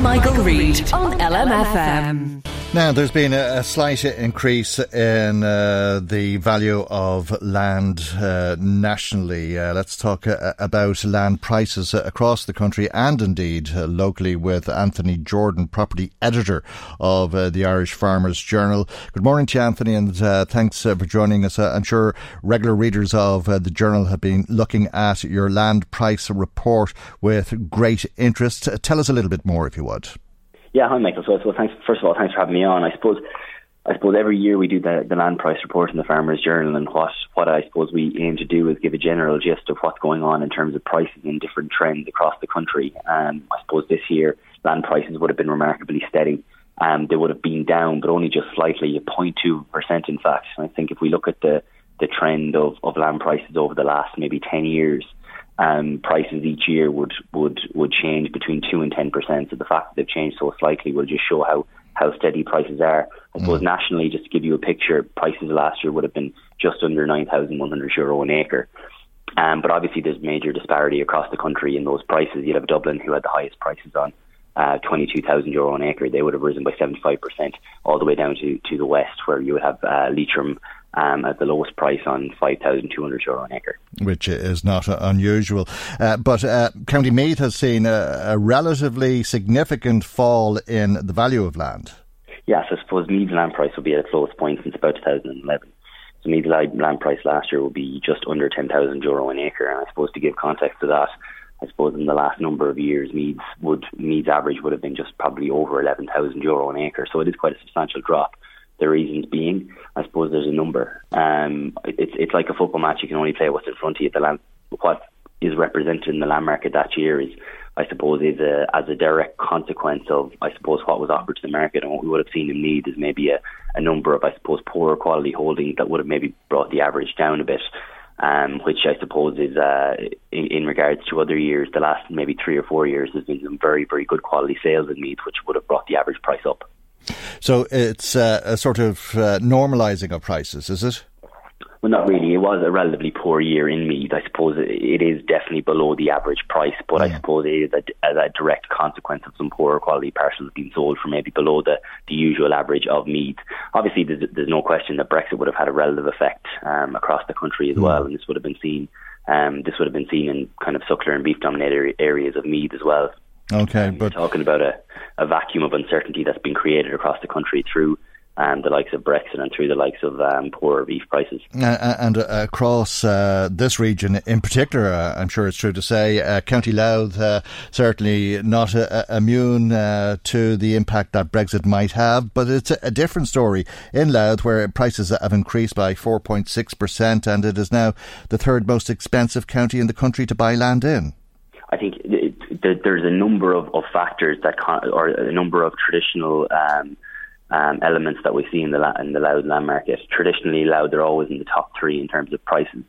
S4: Michael, Reade on LMFM.
S2: Now, there's been a, a slight increase in uh, the value of land uh, nationally. Uh, let's talk uh, about land prices across the country and indeed uh, locally with Anthony Jordan, property editor of the Irish Farmers Journal. Good morning to you, Anthony, and thanks for joining us. I'm sure regular readers of the Journal have been looking at your land price report with great interest. tell us a little bit more, if you would.
S17: Yeah, hi Michael. So, so thanks. First of all, thanks for having me on. I suppose, I suppose every year we do the, the land price report in the Farmers Journal, and what what I suppose we aim to do is give a general gist of what's going on in terms of prices and different trends across the country. Um, I suppose this year land prices would have been remarkably steady. Um, they would have been down, but only just slightly, 0.2 percent, in fact. And I think if we look at the the trend of, of land prices over the last maybe 10 years, um, prices each year would, would, would change between 2 and 10%. So the fact that they've changed so slightly will just show how, how steady prices are. I suppose mm. nationally, just to give you a picture, prices last year would have been just under 9,100 euro an acre. Um, but obviously, there's major disparity across the country in those prices. You'd have Dublin, who had the highest prices on uh, 22,000 euro an acre. They would have risen by 75%, all the way down to, to the west, where you would have uh, Leitrim um, at the lowest price on 5,200 euro an acre.
S2: Which is not uh, unusual. Uh, but uh, County Meath has seen a, a, relatively significant fall in the value of land.
S17: Yes, I suppose Meath's land price will be at its lowest point since about 2011. So Meath's land price last year will be just under 10,000 euro an acre. And I suppose to give context to that, I suppose in the last number of years, Meath's would Meath's average would have been just probably over 11,000 euro an acre. So it is quite a substantial drop. The reasons being, I suppose there's a number. Um, it's it's like a football match. You can only play what's in front of you. The land, what is represented in the land market that year is, I suppose, is a, as a direct consequence of, I suppose, what was offered to the market and what we would have seen in Meath is maybe a, a number of, I suppose, poorer quality holdings that would have maybe brought the average down a bit. Um, which I suppose is uh, in, in, regards to other years, the last maybe three or four years, there's been some very, very good quality sales in Meath, which would have brought the average price up.
S2: So it's uh, a sort of uh, normalising of prices, is it?
S17: Well, not really. It was a relatively poor year in Meath. I suppose it is definitely below the average price, but. I suppose it is a, as a direct consequence of some poorer quality parcels being sold for maybe below the, the usual average of Meath. Obviously, there's, there's no question that Brexit would have had a relative effect um, across the country as mm. well, and this would have been seen. Um, this would have been seen in kind of suckler and beef dominated areas of Meath as well.
S2: Okay,
S17: um,
S2: but
S17: talking about a, a vacuum of uncertainty that's been created across the country through um, the likes of Brexit and through the likes of um, poorer beef prices.
S2: Uh, and uh, across uh, this region in particular, uh, I'm sure it's true to say, uh, County Louth uh, certainly not immune to the impact that Brexit might have, but it's a, a, different story in Louth where prices have increased by 4.6% and it is now the third most expensive county in the country to buy land in.
S17: Think there's a number of, of factors that con- or a number of traditional um, um, elements that we see in the la- in the Louth land market. Traditionally, Louth they're always in the top three in terms of prices,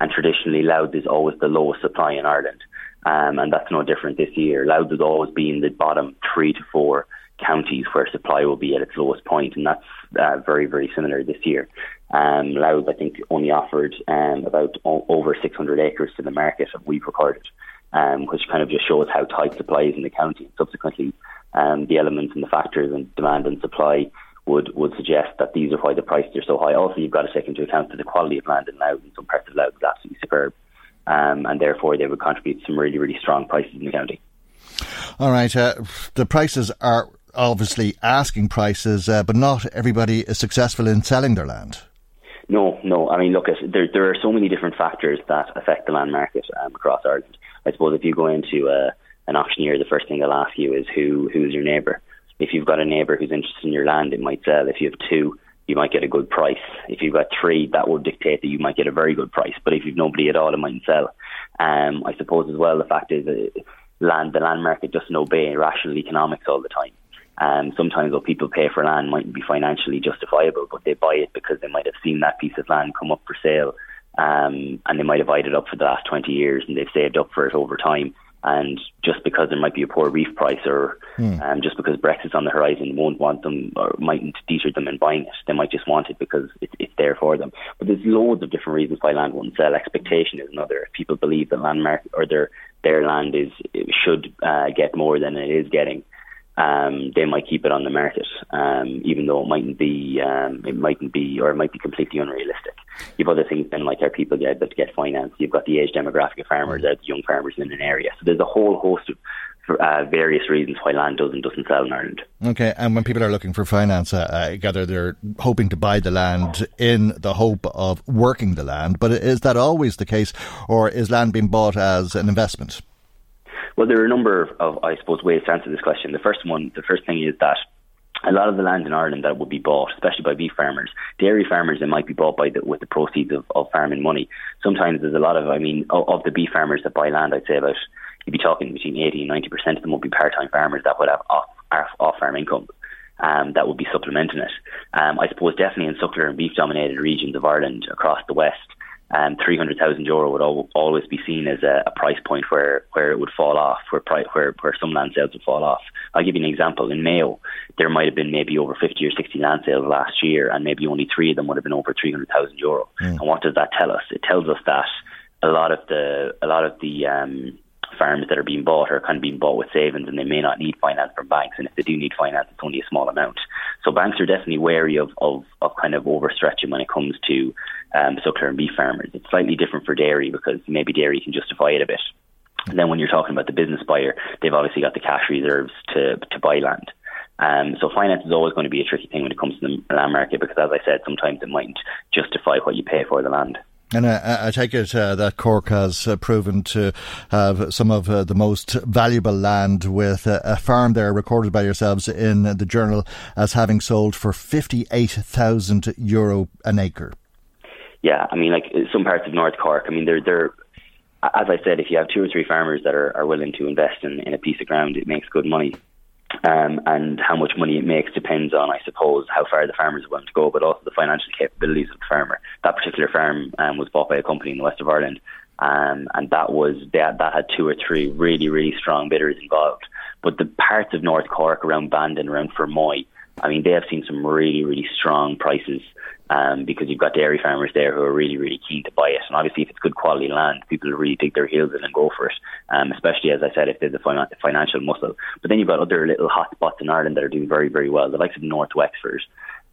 S17: and traditionally Louth is always the lowest supply in Ireland, um, and that's no different this year. Louth has always been the bottom three to four counties where supply will be at its lowest point, and that's uh, very very similar this year. Um, Louth, I think, only offered um, about o- over 600 acres to the market, we've recorded um, which kind of just shows how tight supply is in the county. And subsequently, um, the elements and the factors and demand and supply would, would suggest that these are why the prices are so high. Also, you've got to take into account that the quality of land in Louth in some parts of Louth is absolutely superb, um, and therefore they would contribute to some really, really strong prices in the county.
S2: All right, uh, the prices are obviously asking prices, uh, but not everybody is successful in selling their land.
S17: No, no. I mean, look, there there are so many different factors that affect the land market um, across Ireland. I suppose if you go into a, uh, an auctioneer, the first thing they'll ask you is who who's your neighbour. If you've got a neighbour who's interested in your land, it might sell. If you have two, you might get a good price. If you've got three, that would dictate that you might get a very good price. But if you've nobody at all, it mightn't sell. Um, I suppose as well, the fact is that land the land market doesn't obey rational economics all the time. Um, sometimes what people pay for land mightn't be financially justifiable, but they buy it because they might have seen that piece of land come up for sale um, and they might have eyed it up for the last 20 years and they've saved up for it over time. And just because there might be a poor beef price or mm. um, just because Brexit's on the horizon won't want them or mightn't deter them in buying it. They might just want it because it's, it's there for them. But there's loads of different reasons why land won't sell. Expectation is another. If people believe that land market or their their land is should uh, get more than it is getting, um, they might keep it on the market, um, even though it mightn't be, um, it mightn't be, or it might be completely unrealistic. You've other things then, like are people get that get finance. You've got the age demographic of farmers, mm. young farmers in an area. So there's a whole host of for, uh, various reasons why land doesn't doesn't sell in Ireland.
S2: Okay, and when people are looking for finance, uh, I gather they're hoping to buy the land in the hope of working the land. But is that always the case, or is land being bought as an investment?
S17: Well, there are a number of, I suppose, ways to answer this question. The first one, the first thing is that a lot of the land in Ireland that would be bought, especially by beef farmers, dairy farmers, it might be bought by the, with the proceeds of, of farming money. Sometimes there's a lot of, I mean, of, of the beef farmers that buy land, I'd say about you'd be talking between 80 and 90 percent of them would be part-time farmers that would have off off farm income. Um, that would be supplementing it. Um, I suppose definitely in suckler and beef dominated regions of Ireland across the west, um, 300,000 euro would al- always be seen as a, a, price point where, where it would fall off, where, pri- where, where some land sales would fall off. I'll give you an example. In Mayo, there might have been maybe over 50 or 60 land sales last year, and maybe only three of them would have been over 300,000 euro. Mm. And what does that tell us? It tells us that a lot of the a lot of the um, farms that are being bought are kind of being bought with savings and they may not need finance from banks. And if they do need finance, it's only a small amount. So banks are definitely wary of, of, of kind of overstretching when it comes to um, suckler and beef farmers. It's slightly different for dairy because maybe dairy can justify it a bit. And then when you're talking about the business buyer, they've obviously got the cash reserves to, to buy land. Um, so finance is always going to be a tricky thing when it comes to the land market because, as I said, sometimes it mightn't justify what you pay for the land.
S2: And I, I take it uh, that Cork has uh, proven to have some of uh, the most valuable land with uh, a farm there recorded by yourselves in the journal as having sold for 58,000 euro an acre.
S17: Yeah, I mean, like some parts of North Cork, I mean, they're, they're as I said, if you have two or three farmers that are, are willing to invest in, in a piece of ground, it makes good money. Um, and how much money it makes depends on, I suppose, how far the farmers are willing to go, but also the financial capabilities of the farmer. That particular farm um, was bought by a company in the west of Ireland, um, and that was that that had two or three really really strong bidders involved. But the parts of North Cork around Bandon, around Fermoy, I mean, they have seen some really really strong prices um, because you've got dairy farmers there who are really, really keen to buy it. And obviously, if it's good quality land, people really dig their heels in and go for it, um, especially, as I said, if there's a fin- financial muscle. But then you've got other little hot spots in Ireland that are doing very, very well, the likes of North Wexford.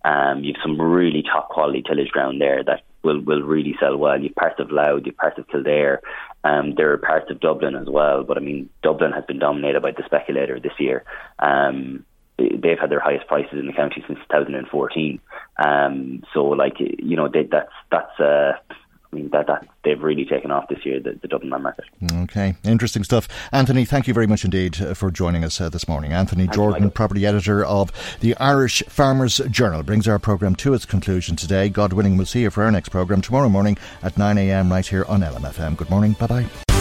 S17: Um, you've some really top quality tillage ground there that will, will really sell well. You've parts of Louth, you've parts of Kildare. Um, there are parts of Dublin as well, but I mean, Dublin has been dominated by the speculator this year. Um, they've had their highest prices in the county since 2014. Um, so, like you know, they, that's that's. Uh, I mean that, that they've really taken off this year, the, the Dublin land market.
S2: Okay, interesting stuff. Anthony, thank you very much indeed uh, for joining us uh, this morning. Anthony Thanks, Jordan, Michael. property editor of the Irish Farmers Journal, brings our programme to its conclusion today. God willing, we'll see you for our next programme tomorrow morning at 9am right here on LMFM. Good morning. Bye bye.